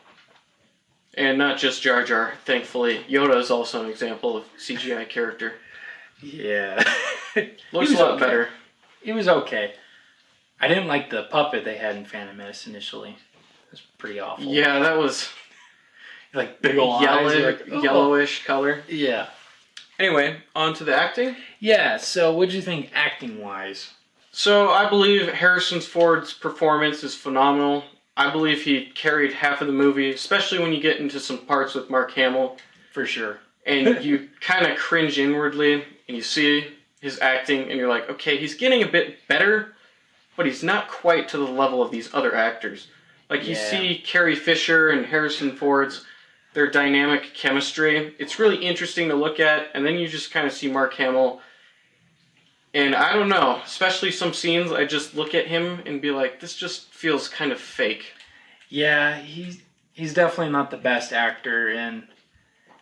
And not just Jar Jar, thankfully. Yoda is also an example of CGI character. Yeah. Looks a lot okay. better. It was okay. I didn't like the puppet they had in Phantom Menace initially. It was pretty awful. Yeah, that was Like big old yellow, eyes. Like, "Oh." yellowish color. Yeah. Anyway, on to the acting. Yeah, so what do you think acting wise? So I believe Harrison Ford's performance is phenomenal. I believe he carried half of the movie, especially when you get into some parts with Mark Hamill, For sure. and you kind of cringe inwardly, and you see his acting, and you're like, okay, he's getting a bit better, but he's not quite to the level of these other actors. Like you Yeah. see Carrie Fisher and Harrison Ford's their dynamic chemistry. It's really interesting to look at, and then you just kind of see Mark Hamill. And I don't know, especially some scenes, I just look at him and be like, this just feels kind of fake. Yeah, he's he's definitely not the best actor and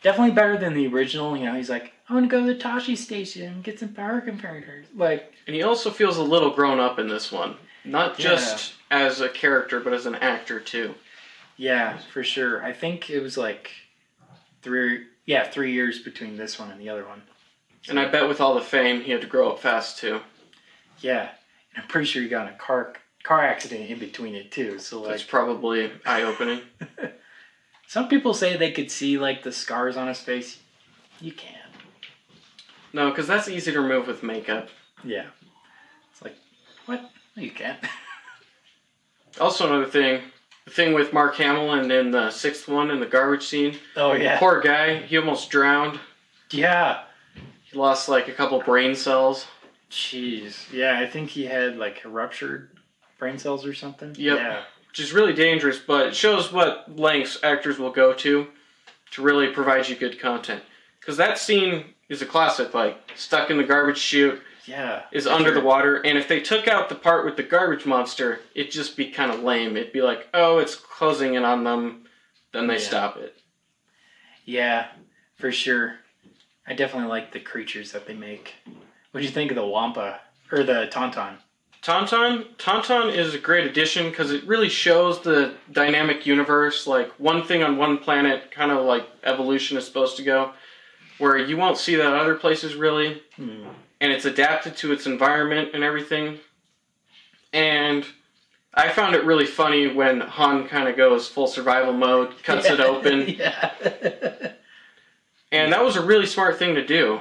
definitely better than the original. You know, he's like I want to go to the Tosche station and get some power converters. Like, And he also feels a little grown up in this one. Not just as a character, but as an actor too. yeah, for sure. I think it was like three, yeah, three years between this one and the other one. And I bet with all the fame, he had to grow up fast too. Yeah, and I'm pretty sure he got in a car car accident in between it too. So That's like, probably eye opening. some people say they could see like the scars on his face. You can. No, because that's easy to remove with makeup. Yeah. It's like, what? No, you can't. Also, another thing, the thing with Mark Hamill and in the sixth one in the garbage scene. Oh yeah. Poor guy, he almost drowned. Yeah. He lost like a couple brain cells. Jeez. Yeah, I think he had like ruptured brain cells or something. Yep. Yeah. which is really dangerous, but it shows what lengths actors will go to to really provide you good content. Because that scene is a classic, like stuck in the garbage chute, Yeah. is under the water, and if they took out the part with the garbage monster, it'd just be kind of lame. It'd be like, oh, it's closing in on them, then they Yeah. stop it. Yeah, for sure. I definitely like the creatures that they make. What do you think of the Wampa or the Tauntaun? Tauntaun, Tauntaun is a great addition because it really shows the dynamic universe, like one thing on one planet, kind of like evolution is supposed to go, where you won't see that other places really, Hmm. and it's adapted to its environment and everything. And I found it really funny when Han kind of goes full survival mode, cuts it open, yeah. and that was a really smart thing to do.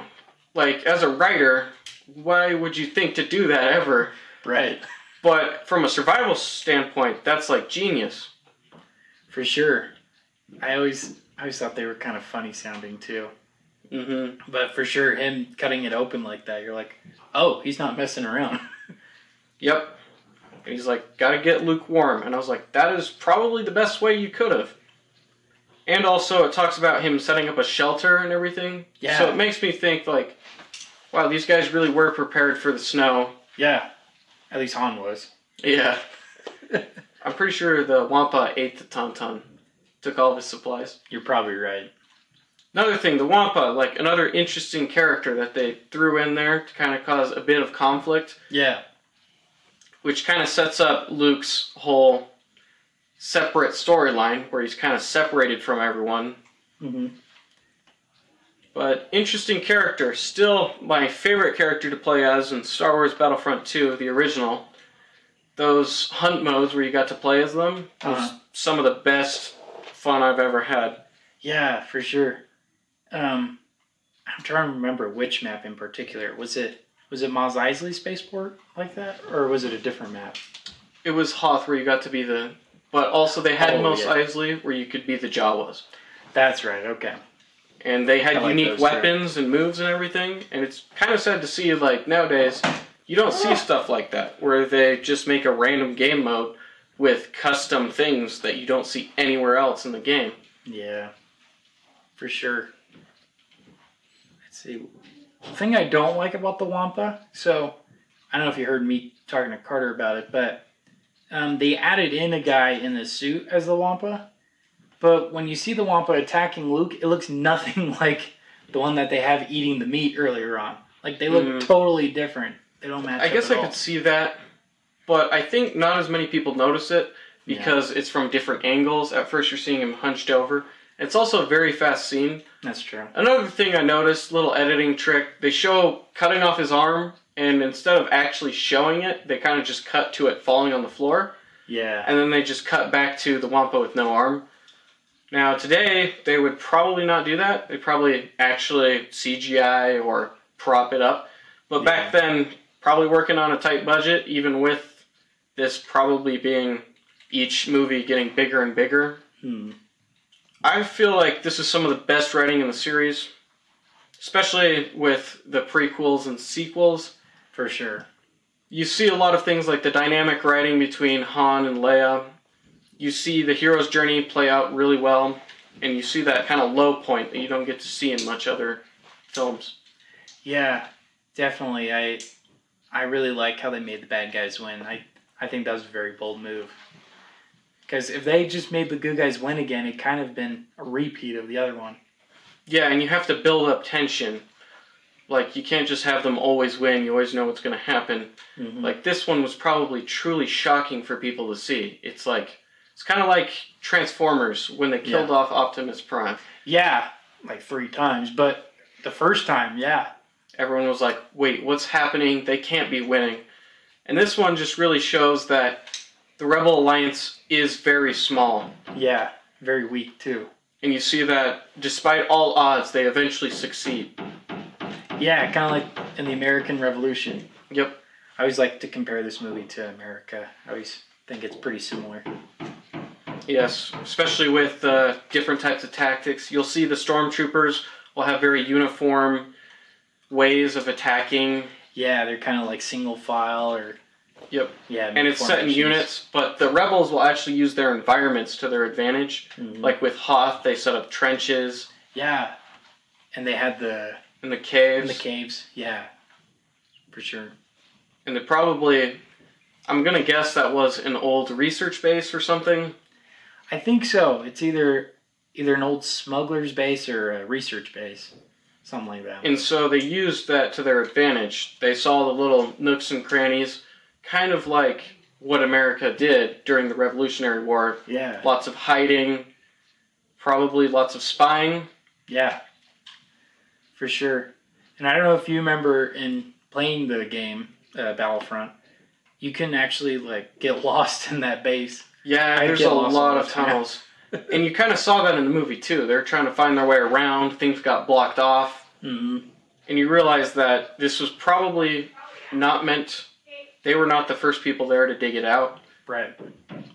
Like as a writer, why would you think to do that ever? right. But from a survival standpoint, that's like genius. For sure. I always I always thought they were kind of funny sounding too. Mm-hmm. But for sure, him cutting it open like that, you're like, oh, he's not messing around. Yep. And he's like, gotta get lukewarm. And I was like, that is probably the best way you could have. And also, it talks about him setting up a shelter and everything. Yeah. So it makes me think, like, wow, these guys really were prepared for the snow. yeah. At least Han was. Yeah. I'm pretty sure the Wampa ate the Tauntaun, took all of his supplies. You're probably right. Another thing, the Wampa, like another interesting character that they threw in there to kind of cause a bit of conflict. Yeah. which kind of sets up Luke's whole separate storyline where he's kind of separated from everyone. Mm-hmm. But interesting character. Still my favorite character to play as in Star Wars Battlefront 2, the original. Those hunt modes where you got to play as them was Uh-huh. some of the best fun I've ever had. Yeah, for sure. Um, I'm trying to remember which map in particular. Was it was it Mos Eisley spaceport like that, or was it a different map? It was Hoth where you got to be the. But also they had Oh, Mos yeah. Eisley where you could be the Jawas. That's right. Okay. and they had like unique too. weapons and moves and everything. And it's kind of sad to see like nowadays you don't see stuff like that where they just make a random game mode with custom things that you don't see anywhere else in the game. Yeah, for sure. See. The thing I don't like about the Wampa, so I don't know if you heard me talking to Carter about it, but um, they added in a guy in the suit as the Wampa. But when you see the Wampa attacking Luke, it looks nothing like the one that they have eating the meat earlier on. Like they look Mhm. totally different. They don't match. I guess I all. could see that, but I think not as many people notice it because it's from different angles. At first, you're seeing him hunched over. It's also a very fast scene. That's true. Another thing I noticed, little editing trick, they show cutting off his arm, and instead of actually showing it, they kind of just cut to it falling on the floor, Yeah. and then they just cut back to the Wampa with no arm. Now, today, they would probably not do that. They'd probably actually CGI or prop it up. But back then, probably working on a tight budget, even with this probably being each movie getting bigger and bigger. Hmm. I feel like this is some of the best writing in the series, especially with the prequels and sequels. For sure. You see a lot of things like the dynamic writing between Han and Leia. You see the hero's journey play out really well, and you see that kind of low point that you don't get to see in much other films. Yeah, definitely. I I really like how they made the bad guys win. I I think that was a very bold move. Because if they just made the good guys win again, it kind of been a repeat of the other one. Yeah, and you have to build up tension. Like you can't just have them always win. You always know what's going to happen. Mhm. Like this one was probably truly shocking for people to see. It's like it's kind of like Transformers when they killed Yeah. off Optimus Prime. yeah, like three times, but the first time, yeah, Everyone was like, "Wait, what's happening? They can't be winning." And this one just really shows that the Rebel Alliance is very small. yeah, very weak too. And you see that despite all odds, they eventually succeed. Yeah, kind of like in the American Revolution. Yep. I always like to compare this movie to America. I always think it's pretty similar. Yes, especially with uh, different types of tactics. You'll see the stormtroopers will have very uniform ways of attacking. Yeah, they're kind of like single file or. Yep. Yeah, And it's set in units, but the rebels will actually use their environments to their advantage. Mhm. Like with Hoth, they set up trenches Yeah, and they had the in the caves. in the caves. Yeah, for sure. and they probably, I'm gonna guess that was an old research base or something. I think so. It's either either an old smuggler's base or a research base, something like that. And so they used that to their advantage. They saw the little nooks and crannies, kind of like what America did during the Revolutionary War. yeah, Lots of hiding, probably lots of spying. yeah, for sure. And I don't know if you remember in playing the game uh, Battlefront, you can actually like get lost in that base. Yeah, there's a lot of tunnels. and you kind of saw that in the movie too. They're trying to find their way around, things got blocked off. Mm-hmm. And you realize that this was probably not meant, they were not the first people there to dig it out. Right.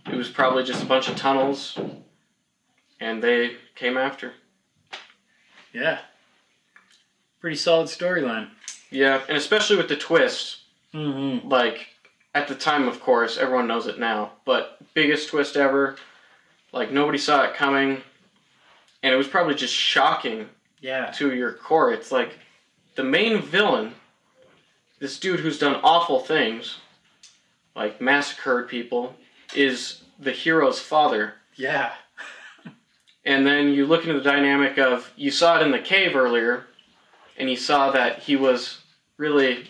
It was probably just a bunch of tunnels, and they came after. Yeah. Pretty solid storyline. Yeah, and especially with the twist, Mm-hmm. like at the time, of course, everyone knows it now, but biggest twist ever. Like nobody saw it coming, and it was probably just shocking Yeah. to your core. It's like the main villain, this dude who's done awful things, like massacred people, is the hero's father. Yeah. And then you look into the dynamic of you saw it in the cave earlier, and you saw that he was really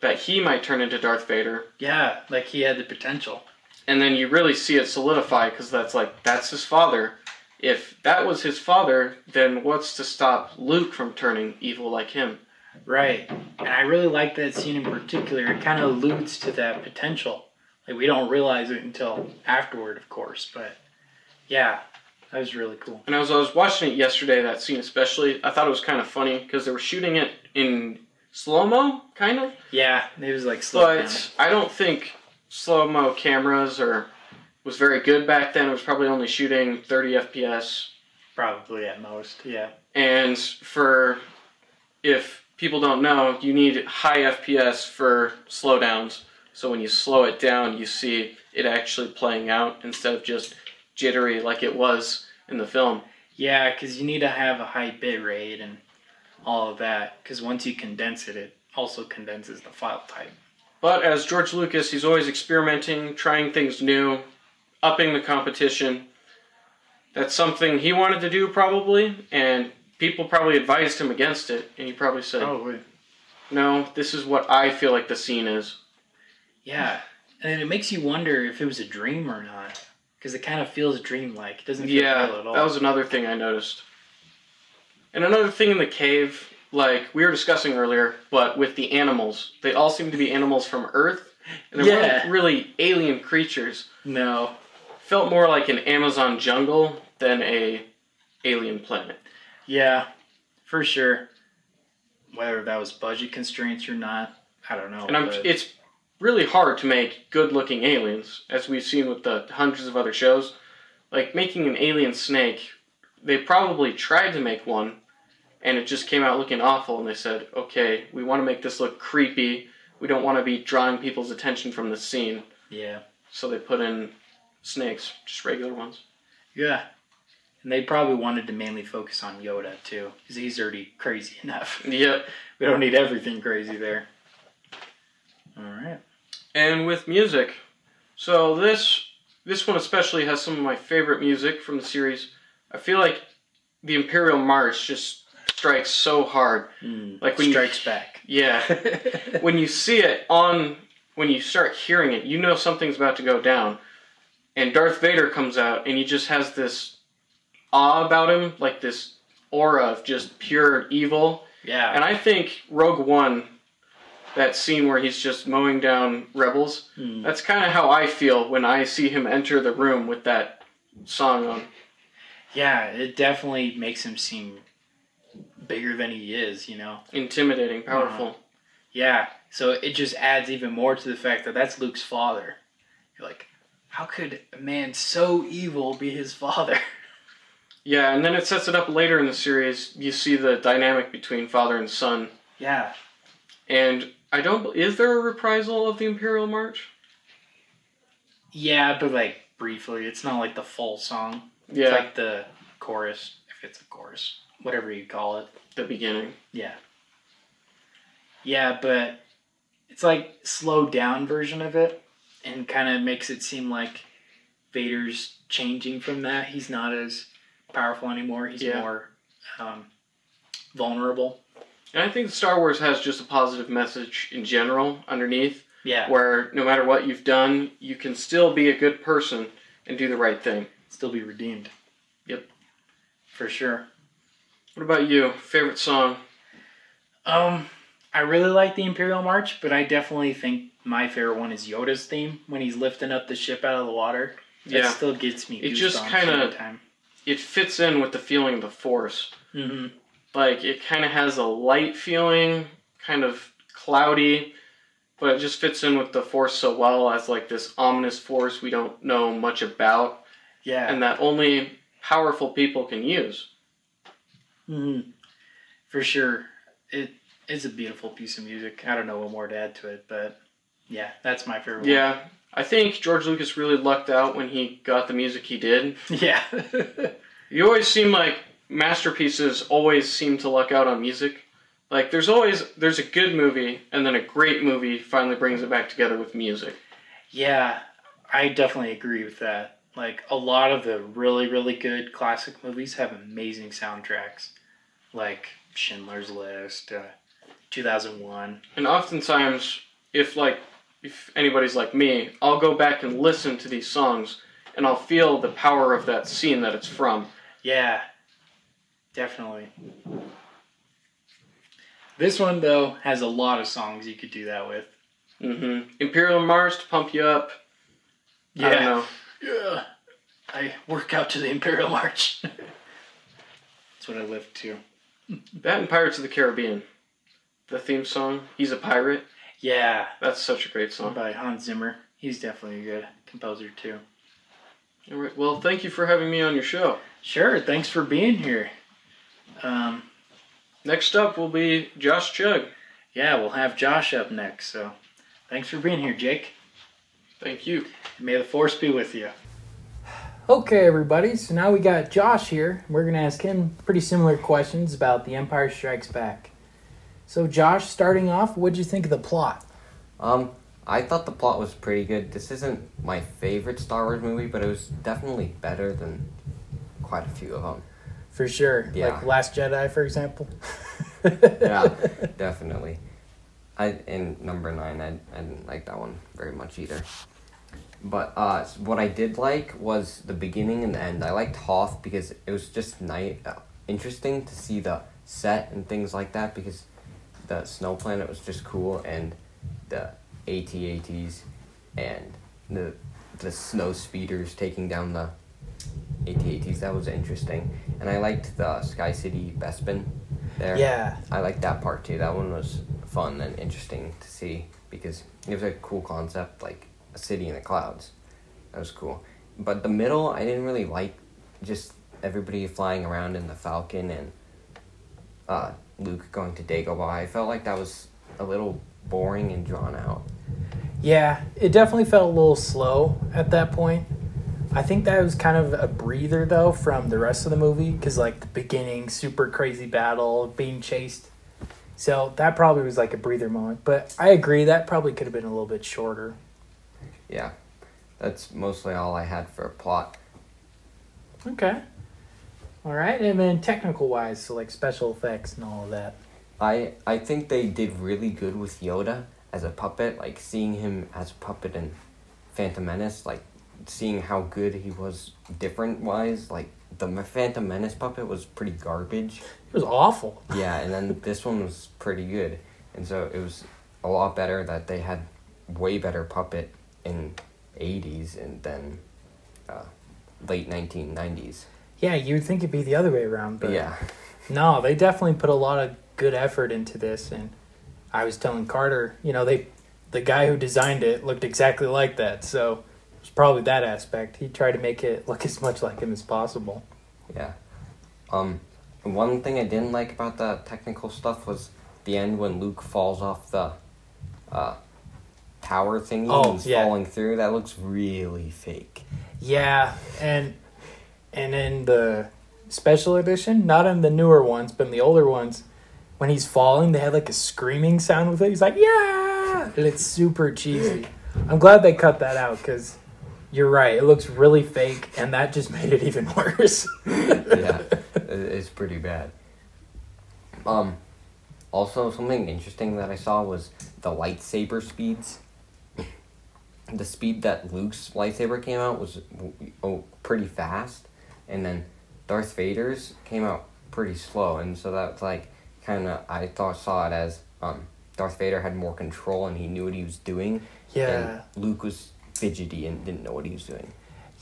that he might turn into Darth Vader. Yeah. Like he had the potential. And then you really see it solidify because that's like that's his father. If that was his father, then what's to stop Luke from turning evil like him? Right. And I really like that scene in particular. It kind of alludes to that potential. Like we don't realize it until afterward, of course. But yeah, that was really cool. And as I was watching it yesterday, that scene especially, I thought it was kind of funny because they were shooting it in slow mo, kind of. Yeah, it was like slow down. But I don't think slow mo cameras or was very good back then. It was probably only shooting 30 FPS. Probably at most. Yeah. And for if people don't know, you need high FPS for slowdowns. So when you slow it down, you see it actually playing out instead of just jittery like it was in the film. Yeah, because you need to have a high bit rate and all of that. Because once you condense it, it also condenses the file type. But as George Lucas, he's always experimenting, trying things new, upping the competition. That's something he wanted to do probably, and people probably advised him against it, and he probably said, oh, Probably. "No, this is what I feel like the scene is." Yeah, and it makes you wonder if it was a dream or not. Because it kind of feels dreamlike. It doesn't feel Yeah, real at all. that was another thing I noticed. And another thing in the cave, like we were discussing earlier, but with the animals, they all seem to be animals from Earth, and they Yeah. weren't really alien creatures. no. Felt more like an Amazon jungle than a alien planet. Yeah, for sure. Whether that was budget constraints or not, I don't know. And I'm, but- it's really hard to make good-looking aliens, as we've seen with the hundreds of other shows. Like making an alien snake, they probably tried to make one, and it just came out looking awful. And they said, "Okay, we want to make this look creepy. We don't want to be drawing people's attention from the scene." yeah, So they put in snakes, just regular ones. yeah. And they probably wanted to mainly focus on Yoda too, because he's already crazy enough. Yep. We don't need everything crazy there. All right. and with music. So this this one especially has some of my favorite music from the series. I feel like the Imperial March just strikes so hard. Mm, Like when you- strikes back. Yeah. when you see it on when you start hearing it, you know something's about to go down. And Darth Vader comes out and he just has this awe about him, like this aura of just pure evil. yeah. And I think Rogue One, that scene where he's just mowing down rebels, Mm. that's kind of how I feel when I see him enter the room with that song on. Yeah, it definitely makes him seem bigger than he is, you know? Intimidating, powerful. Yeah, so it just adds even more to the fact that that's Luke's father. You're like, how could a man so evil be his father? Yeah, and then it sets it up later in the series. You see the dynamic between father and son. Yeah. And I don't. Is there a reprisal of the Imperial March? Yeah, but like briefly. It's not like the full song. Yeah, It's like the chorus, if it's a chorus, whatever you call it. the beginning. Yeah. Yeah, but it's like slowed down version of it and kind of makes it seem like Vader's changing from that. He's not as powerful anymore. He's Yeah. more um, vulnerable. And I think Star Wars has just a positive message in general underneath, Yeah. where no matter what you've done, you can still be a good person and do the right thing. Still be redeemed. Yep. For sure. What about you? Favorite song? Um, I really like the Imperial March, but I definitely think my favorite one is Yoda's theme when he's lifting up the ship out of the water. That Yeah, still gets me. It just every time. It fits in with the feeling of the Force. hmm Like it kind of has a light feeling, kind of cloudy, but it just fits in with the Force so well as like this ominous force we don't know much about, Yeah. and that only powerful people can use. hmm For sure. It is a beautiful piece of music. I don't know what more to add to it, but yeah, that's my favorite Yeah, I think George Lucas really lucked out when he got the music he did. Yeah. You always seem like masterpieces always seem to luck out on music. Like there's always there's a good movie and then a great movie finally brings it back together with music. yeah, I definitely agree with that. Like a lot of the really, really good classic movies have amazing soundtracks. Like Schindler's List, uh, 2001. And oftentimes if like if anybody's like me, I'll go back and listen to these songs and I'll feel the power of that scene that it's from. Yeah, definitely. This one though has a lot of songs you could do that with. Mm-hmm. Imperial March to pump you up. I don't know. Yeah. I work out to the Imperial March. That's what I live to. That and Pirates of the Caribbean. The theme song, He's a Pirate. Yeah, That's such a great song. by Hans Zimmer. He's definitely a good composer too. All right. Well, thank you for having me on your show. Sure, thanks for being here. Um, Next up will be Josh Chugg. yeah, we'll have Josh up next. So, thanks for being here, Jake. Thank you. May the force be with you. Okay, everybody. So now we got Josh here. We're going to ask him pretty similar questions about The Empire Strikes Back. So, Josh, starting off, what'd you think of the plot? Um, I thought the plot was pretty good. This isn't my favorite Star Wars movie, but it was definitely better than quite a few of them. For sure. Yeah. Like Last Jedi, for example. Yeah, definitely. I in number nine, I, I didn't like that one very much either. But uh, what I did like was the beginning and the end. I liked Hoth because it was just night uh, interesting to see the set and things like that because the snow planet was just cool and the AT-ATs and the the snow speeders taking down the AT-ATs. That was interesting, and I liked the Sky City Bespin there. Yeah. I liked that part too. That one was fun and interesting to see because it was a cool concept, like a city in the clouds. That was cool. But the middle, I didn't really like just everybody flying around in the Falcon and uh, Luke going to Dagobah. I felt like that was a little boring and drawn out. Yeah, it definitely felt a little slow at that point. I think that was kind of a breather though from the rest of the movie because like the beginning, super crazy battle, being chased. So that probably was like a breather moment. But I agree that probably could have been a little bit shorter. Yeah, that's mostly all I had for a plot. Okay. All right, and then technical wise, so like special effects and all of that. I I think they did really good with Yoda as a puppet, like seeing him as a puppet in Phantom Menace, like seeing how good he was different wise. Like the Phantom Menace puppet was pretty garbage. It was awful. Yeah, and then this one was pretty good, and so it was a lot better that they had way better puppet in '80s and then uh, late 1990s. Yeah, you would think it'd be the other way around, but yeah, no, they definitely put a lot of good effort into this. And I was telling Carter, you know, they the guy who designed it looked exactly like that, so it's probably that aspect. He tried to make it look as much like him as possible. yeah. Um, one thing I didn't like about the technical stuff was the end when Luke falls off the uh, tower thingy Oh, and he's yeah. falling through. That looks really fake. Yeah, and and in the special edition, not in the newer ones, but in the older ones, when he's falling, they had like a screaming sound with it. He's like, "Yeah!" and it's super cheesy. I'm glad they cut that out because you're right. It looks really fake, and that just made it even worse. yeah, it's pretty bad. Um, also something interesting that I saw was the lightsaber speeds. The speed that Luke's lightsaber came out was oh, pretty fast, and then Darth Vader's came out pretty slow, and so that's like kind of I thought saw it as um Darth Vader had more control and he knew what he was doing, Yeah, and Luke was fidgety and didn't know what he was doing.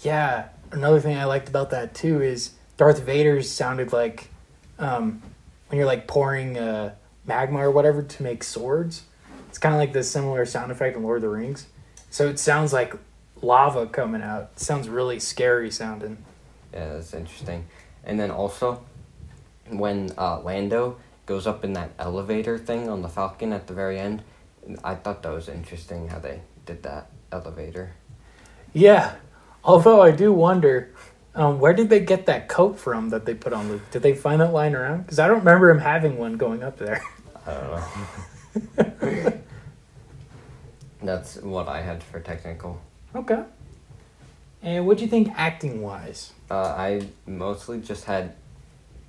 yeah. Another thing I liked about that too is Darth Vader's sounded like um, when you're like pouring uh, magma or whatever to make swords. It's kind of like the similar sound effect in Lord of the Rings. So it sounds like lava coming out. It sounds really scary sounding. Yeah, that's interesting. And then also, when uh, Lando goes up in that elevator thing on the Falcon at the very end, I thought that was interesting how they did that elevator. Yeah. Although I do wonder, um, where did they get that coat from that they put on Luke? Did they find that lying around? Because I don't remember him having one going up there. I don't know. That's what I had for technical. okay. And what do you think acting wise? Uh, I mostly just had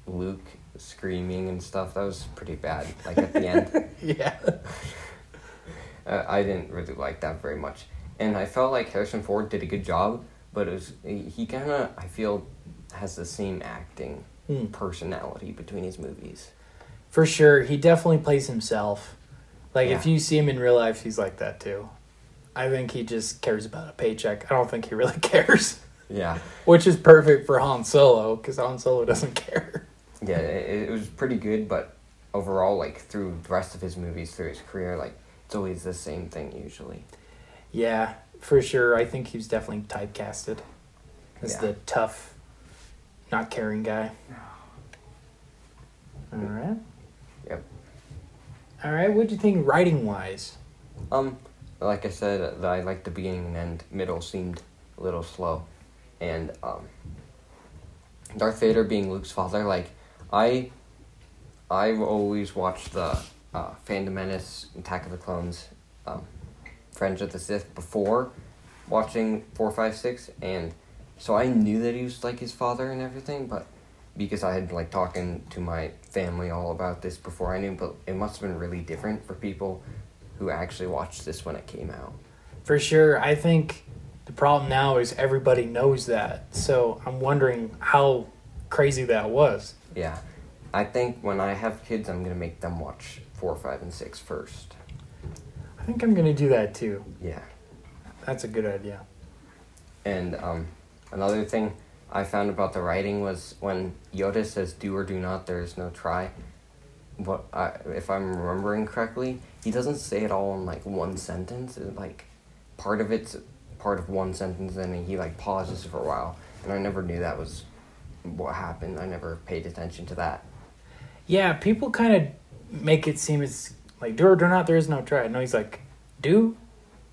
Luke screaming and stuff. That was pretty bad. Like at the end. yeah. Uh, I didn't really like that very much, and I felt like Harrison Ford did a good job, but it was he kind of I feel has the same acting Hmm. personality between his movies. For sure, he definitely plays himself. Like if you see him in real life, he's like that too. I think he just cares about a paycheck. I don't think he really cares, Yeah, which is perfect for Han Solo because Han Solo doesn't care. yeah, it, it was pretty good, but overall, like through the rest of his movies, through his career, like it's always the same thing usually. Yeah, for sure. I think he was definitely typecasted as Yeah. the tough, not caring guy. All right. Yep. All right. What do you think writing wise? Um, like I said, I liked the beginning and. Middle seemed a little slow, and um, Darth Vader being Luke's father, like I, I've always watched the uh, Phantom Menace, Attack of the Clones, um, Revenge of the Sith before watching four, five, six, and so I knew that he was like his father and everything, but because I had like talking to my family all about this before I knew, but it must have been really different for people who actually watched this when it came out. For sure. I think the problem now is everybody knows that. So I'm wondering how crazy that was. Yeah. I think when I have kids, I'm going to make them watch 4, 5, and 6 first. I think I'm going to do that too. Yeah. That's a good idea. And um, another thing I found about the writing was when Yoda says do or do not, there is no try. What I, if I'm remembering correctly, he doesn't say it all in like one sentence. It, like part of it's part of one sentence, and he like pauses for a while. And I never knew that was what happened. I never paid attention to that. Yeah, people kind of make it seem as like do or do not, there is no try. No, he's like, do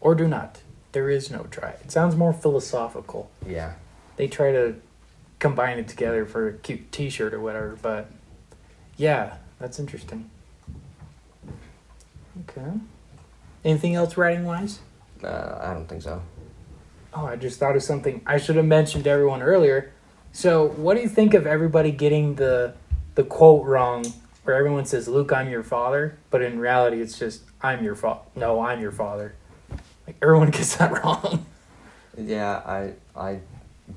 or do not, there is no try. It sounds more philosophical. Yeah. They try to combine it together for a cute t shirt or whatever, but yeah, that's interesting. Okay. Anything else writing wise? Uh, I don't think so. Oh, I just thought of something I should have mentioned to everyone earlier. So, what do you think of everybody getting the the quote wrong, where everyone says, "Luke, I'm your father," but in reality, it's just, "I'm your father." No, I'm your father. Like everyone gets that wrong. Yeah, I I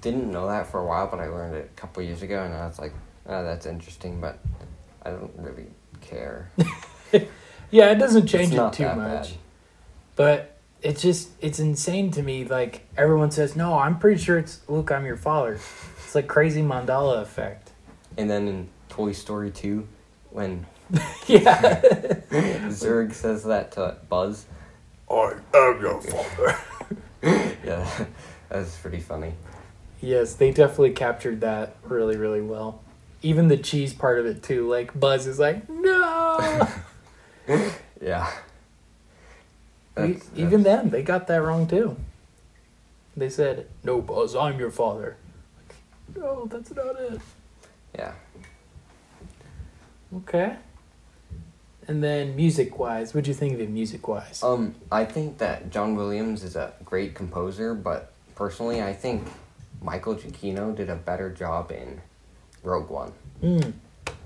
didn't know that for a while, but I learned it a couple years ago, and I was like, oh, that's interesting, but I don't really care. yeah, it doesn't change it too much. bad. But it's just it's insane to me. Like everyone says, "No, I'm pretty sure it's Luke. I'm your father." It's like crazy Mandela effect. And then in Toy Story 2, when yeah. Zurg says that to Buzz, I am your father. yeah, that's pretty funny. Yes, they definitely captured that really, really well. Even the cheese part of it too. Like Buzz is like, no. Yeah. That's- Even that's- them, they got that wrong too. They said, "No, Buzz, I'm your father." Like, no, that's not it. Yeah. Okay. And then music-wise, what'd you think of it music-wise? Um, I think that John Williams is a great composer, but personally, I think Michael Giacchino did a better job in Rogue One. Mm.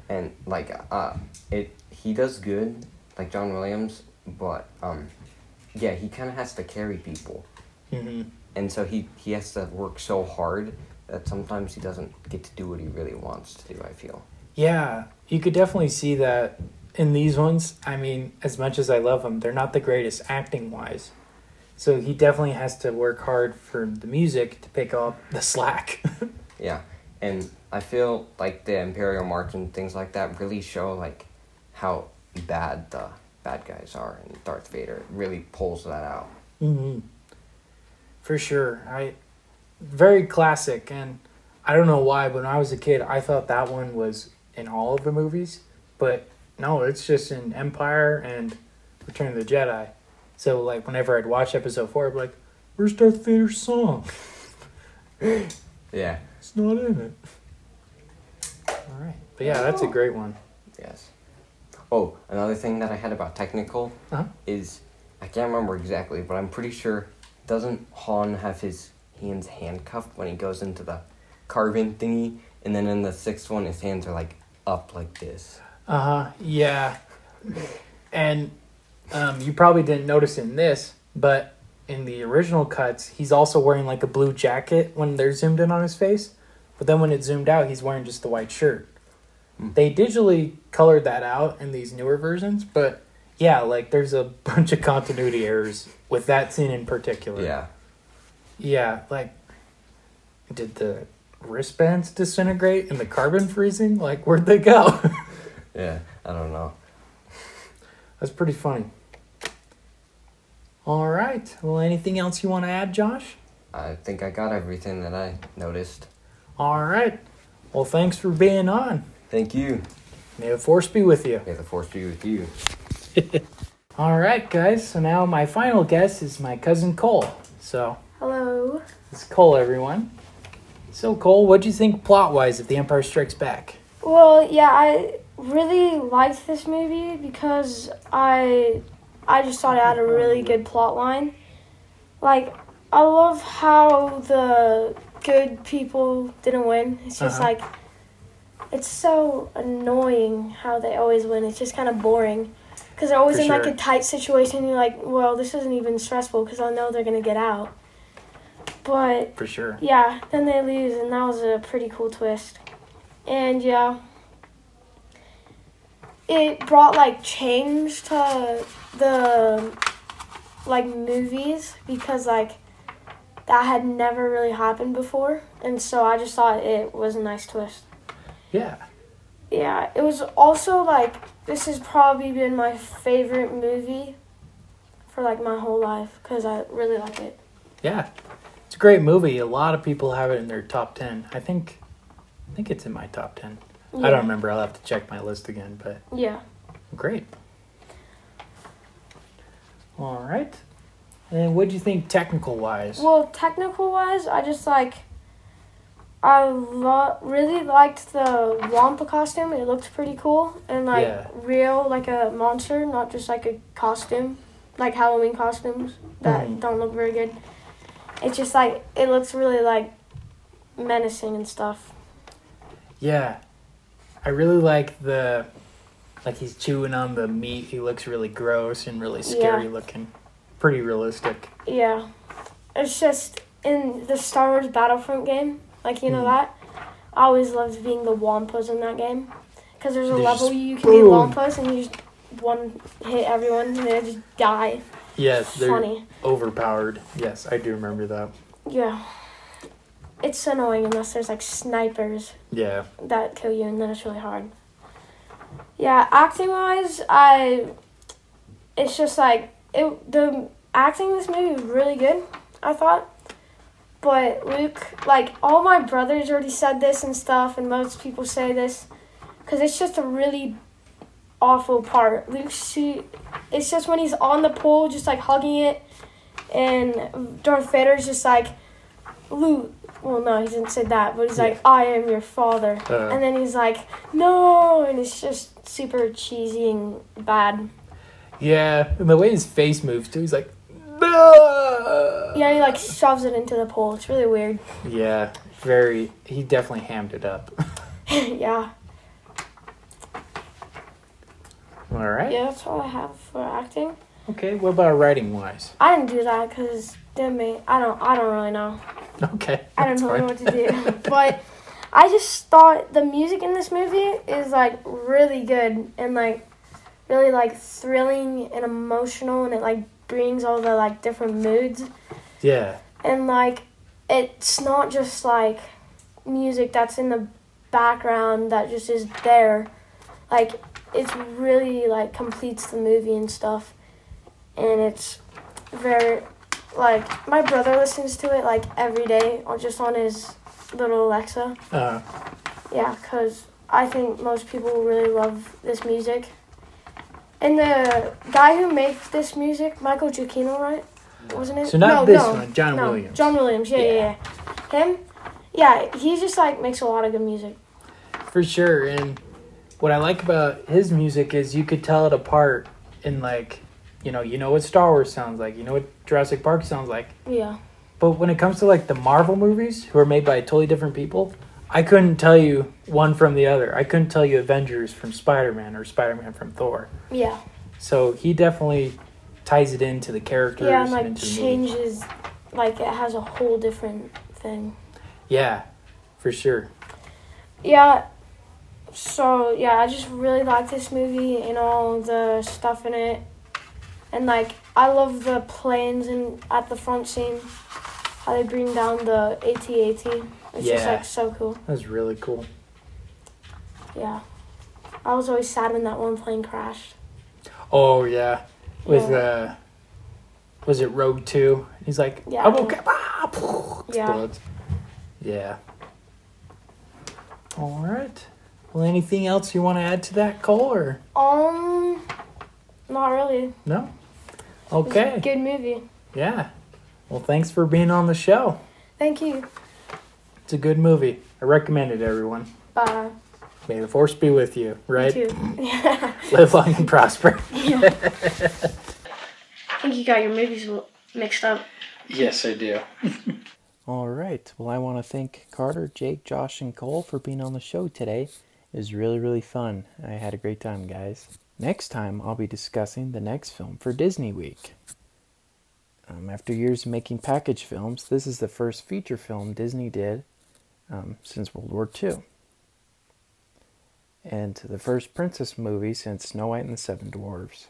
And like, uh, it he does good, like John Williams, but um, yeah, he kind of has to carry people, hmm and so he he has to work so hard that sometimes he doesn't get to do what he really wants to do. I feel. Yeah, you could definitely see that in these ones. I mean, as much as I love them, they're not the greatest acting wise. So he definitely has to work hard for the music to pick up the slack. Yeah, and I feel like the Imperial March and things like that really show like how bad the bad guys are, and Darth Vader really pulls that out. Mm-hmm. For sure. I very classic and I don't know why, but when I was a kid I thought that one was in all of the movies. But no, it's just in Empire and Return of the Jedi. So like whenever I'd watch episode four I'd be like, Where's Darth Vader's song? Yeah. It's not in it. Alright. But yeah, that's a great one. Yes. Oh, another thing that I had about technical Uh-huh. is I can't remember exactly, but I'm pretty sure doesn't Han have his hands handcuffed when he goes into the carbon thingy, and then in the sixth one his hands are like up like this. Uh huh. Yeah. And um, you probably didn't notice in this, but in the original cuts, he's also wearing like a blue jacket when they're zoomed in on his face. But then when it zoomed out, he's wearing just the white shirt. They digitally colored that out in these newer versions, but yeah, like there's a bunch of continuity errors with that scene in particular. Yeah. Yeah, like did the wristbands disintegrate in the carbon freezing? Like where'd they go? Yeah. I don't know. That's pretty funny. All right. Well, anything else you want to add, Josh? I think I got everything that I noticed. All right. Well, thanks for being on. Thank you. May the force be with you. May the force be with you. All right, guys. So now my final guest is my cousin Cole. So Hello. it's Cole, everyone. So Cole, what do you think plot-wise of The Empire Strikes Back? Well, yeah, I really liked this movie because I I just thought it had a really good plot line. Like I love how the good people didn't win. It's just Uh-huh. like it's so annoying how they always win. It's just kind of boring because they're always For in like a tight situation. You're like, well, this isn't even stressful because I know they're gonna get out. But For sure. yeah, then they lose, and that was a pretty cool twist. And yeah, it brought like change to the like movies because like that had never really happened before, and so I just thought it was a nice twist. Yeah. Yeah, it was also like this has probably been my favorite movie for like my whole life because I really like it. Yeah. It's a great movie. A lot of people have it in their top 10. I think I think it's in my top 10. I don't remember. I'll have to check my list again, but Yeah. Great. All right. And what do you think technical wise? Well, technical wise, I just like I lo- really liked the Wampa costume. It looked pretty cool and like Yeah. real, like a monster, not just like a costume, like Halloween costumes that Mhm. don't look very good. It's just like it looks really like menacing and stuff. Yeah. I really like the like he's chewing on the meat. He looks really gross and really scary Yeah. looking. Pretty realistic. Yeah. It's just in the Star Wars Battlefront game, like you know Mhm. that. I always loved being the Wampas in that game. Because there's a They level just you can be boom. Wampas and you just one hit everyone and they just die. Yes, they're Funny. overpowered. Yes, I do remember that. Yeah. It's annoying unless there's like snipers Yeah. that kill you and then it's really hard. Yeah, acting wise, I it's just like it the acting in this movie was really good, I thought. But Luke, like all my brothers already said this and stuff and most people say this cuz it's just a really awful part. Luke see it's just when he's on the pole just like hugging it and Darth Vader's just like Luke well no, he didn't say that, but he's Yeah. like I am your father. Uh, And then he's like, no, and it's just super cheesy and bad. yeah, and the way his face moves too, he's like. Yeah, he like shoves it into the pole. It's really weird. Yeah, very. He definitely hammed it up. yeah, All right. yeah, that's all I have for acting. Okay. What about writing wise? I didn't do that because damn me, I don't, I don't really know. Okay. I don't know fine. what to do. but I just thought the music in this movie is like really good and like really like thrilling and emotional, and it like brings all the like different moods. Yeah. and like it's not just like music that's in the background that just is there. Like it's really like completes the movie and stuff. And it's very like my brother listens to it like every day or just on his little alexa. Uh, yeah because i think most people really love this music and the guy who made this music michael giacchino right wasn't it so not no, this no. one, John No, Williams. John Williams. Yeah, yeah, yeah. Him. Yeah, he just like makes a lot of good music. For sure. And what I like about his music is you could tell it apart in like, you know, you know what Star Wars sounds like, you know what Jurassic Park sounds like. Yeah. But when it comes to like the Marvel movies, who are made by totally different people, I couldn't tell you one from the other. I couldn't tell you Avengers from Spider Man or Spider Man from Thor. Yeah. So he definitely ties it into the characters Yeah, and like movie. changes. Like it has a whole different thing. Yeah, for sure. Yeah. So yeah, I just really like this movie and all the stuff in it, and like I love the planes and at the front scene, how they bring down the AT-AT. It's just Yeah. like so cool. That was really cool. Yeah. I was always sad when that one plane crashed. Oh yeah, with Yeah. uh, was it Rogue Two? He's like, Yeah. I'm okay. Ah, poof, Yeah. explodes. Yeah. All right. Well, anything else you want to add to that, Cole, or Um, not really. no? It was a Okay. good movie. Yeah. Well, thanks for being on the show. Thank you. It's a good movie. I recommend it, everyone. Bye. May the force be with you. Right. You too. Yeah. Live long and prosper. Yeah. I think you got your movies mixed up. Yes, I do. All right. Well, I want to thank Carter, Jake, Josh, and Cole for being on the show today. It was really, really fun. I had a great time, guys. Next time, I'll be discussing the next film for Disney Week. Um, after years of making package films, this is the first feature film Disney did um, since World War II. And the first princess movie since Snow White and the Seven Dwarfs.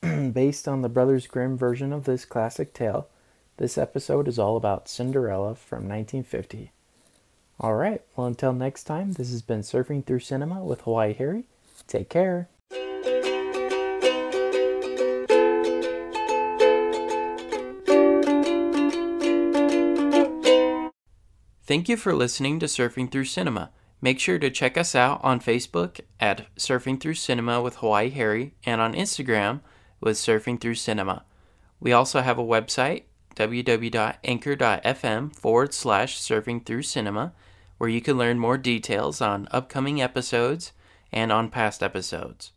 Based on the Brothers Grimm version of this classic tale, this episode is all about Cinderella from 1950. Alright, well, until next time, this has been Surfing Through Cinema with Hawaii Harry. Take care. Thank you for listening to Surfing Through Cinema. Make sure to check us out on Facebook at Surfing Through Cinema with Hawaii Harry and on Instagram with Surfing Through Cinema. We also have a website, www.anchor.fm forward slash surfing through cinema, where you can learn more details on upcoming episodes and on past episodes.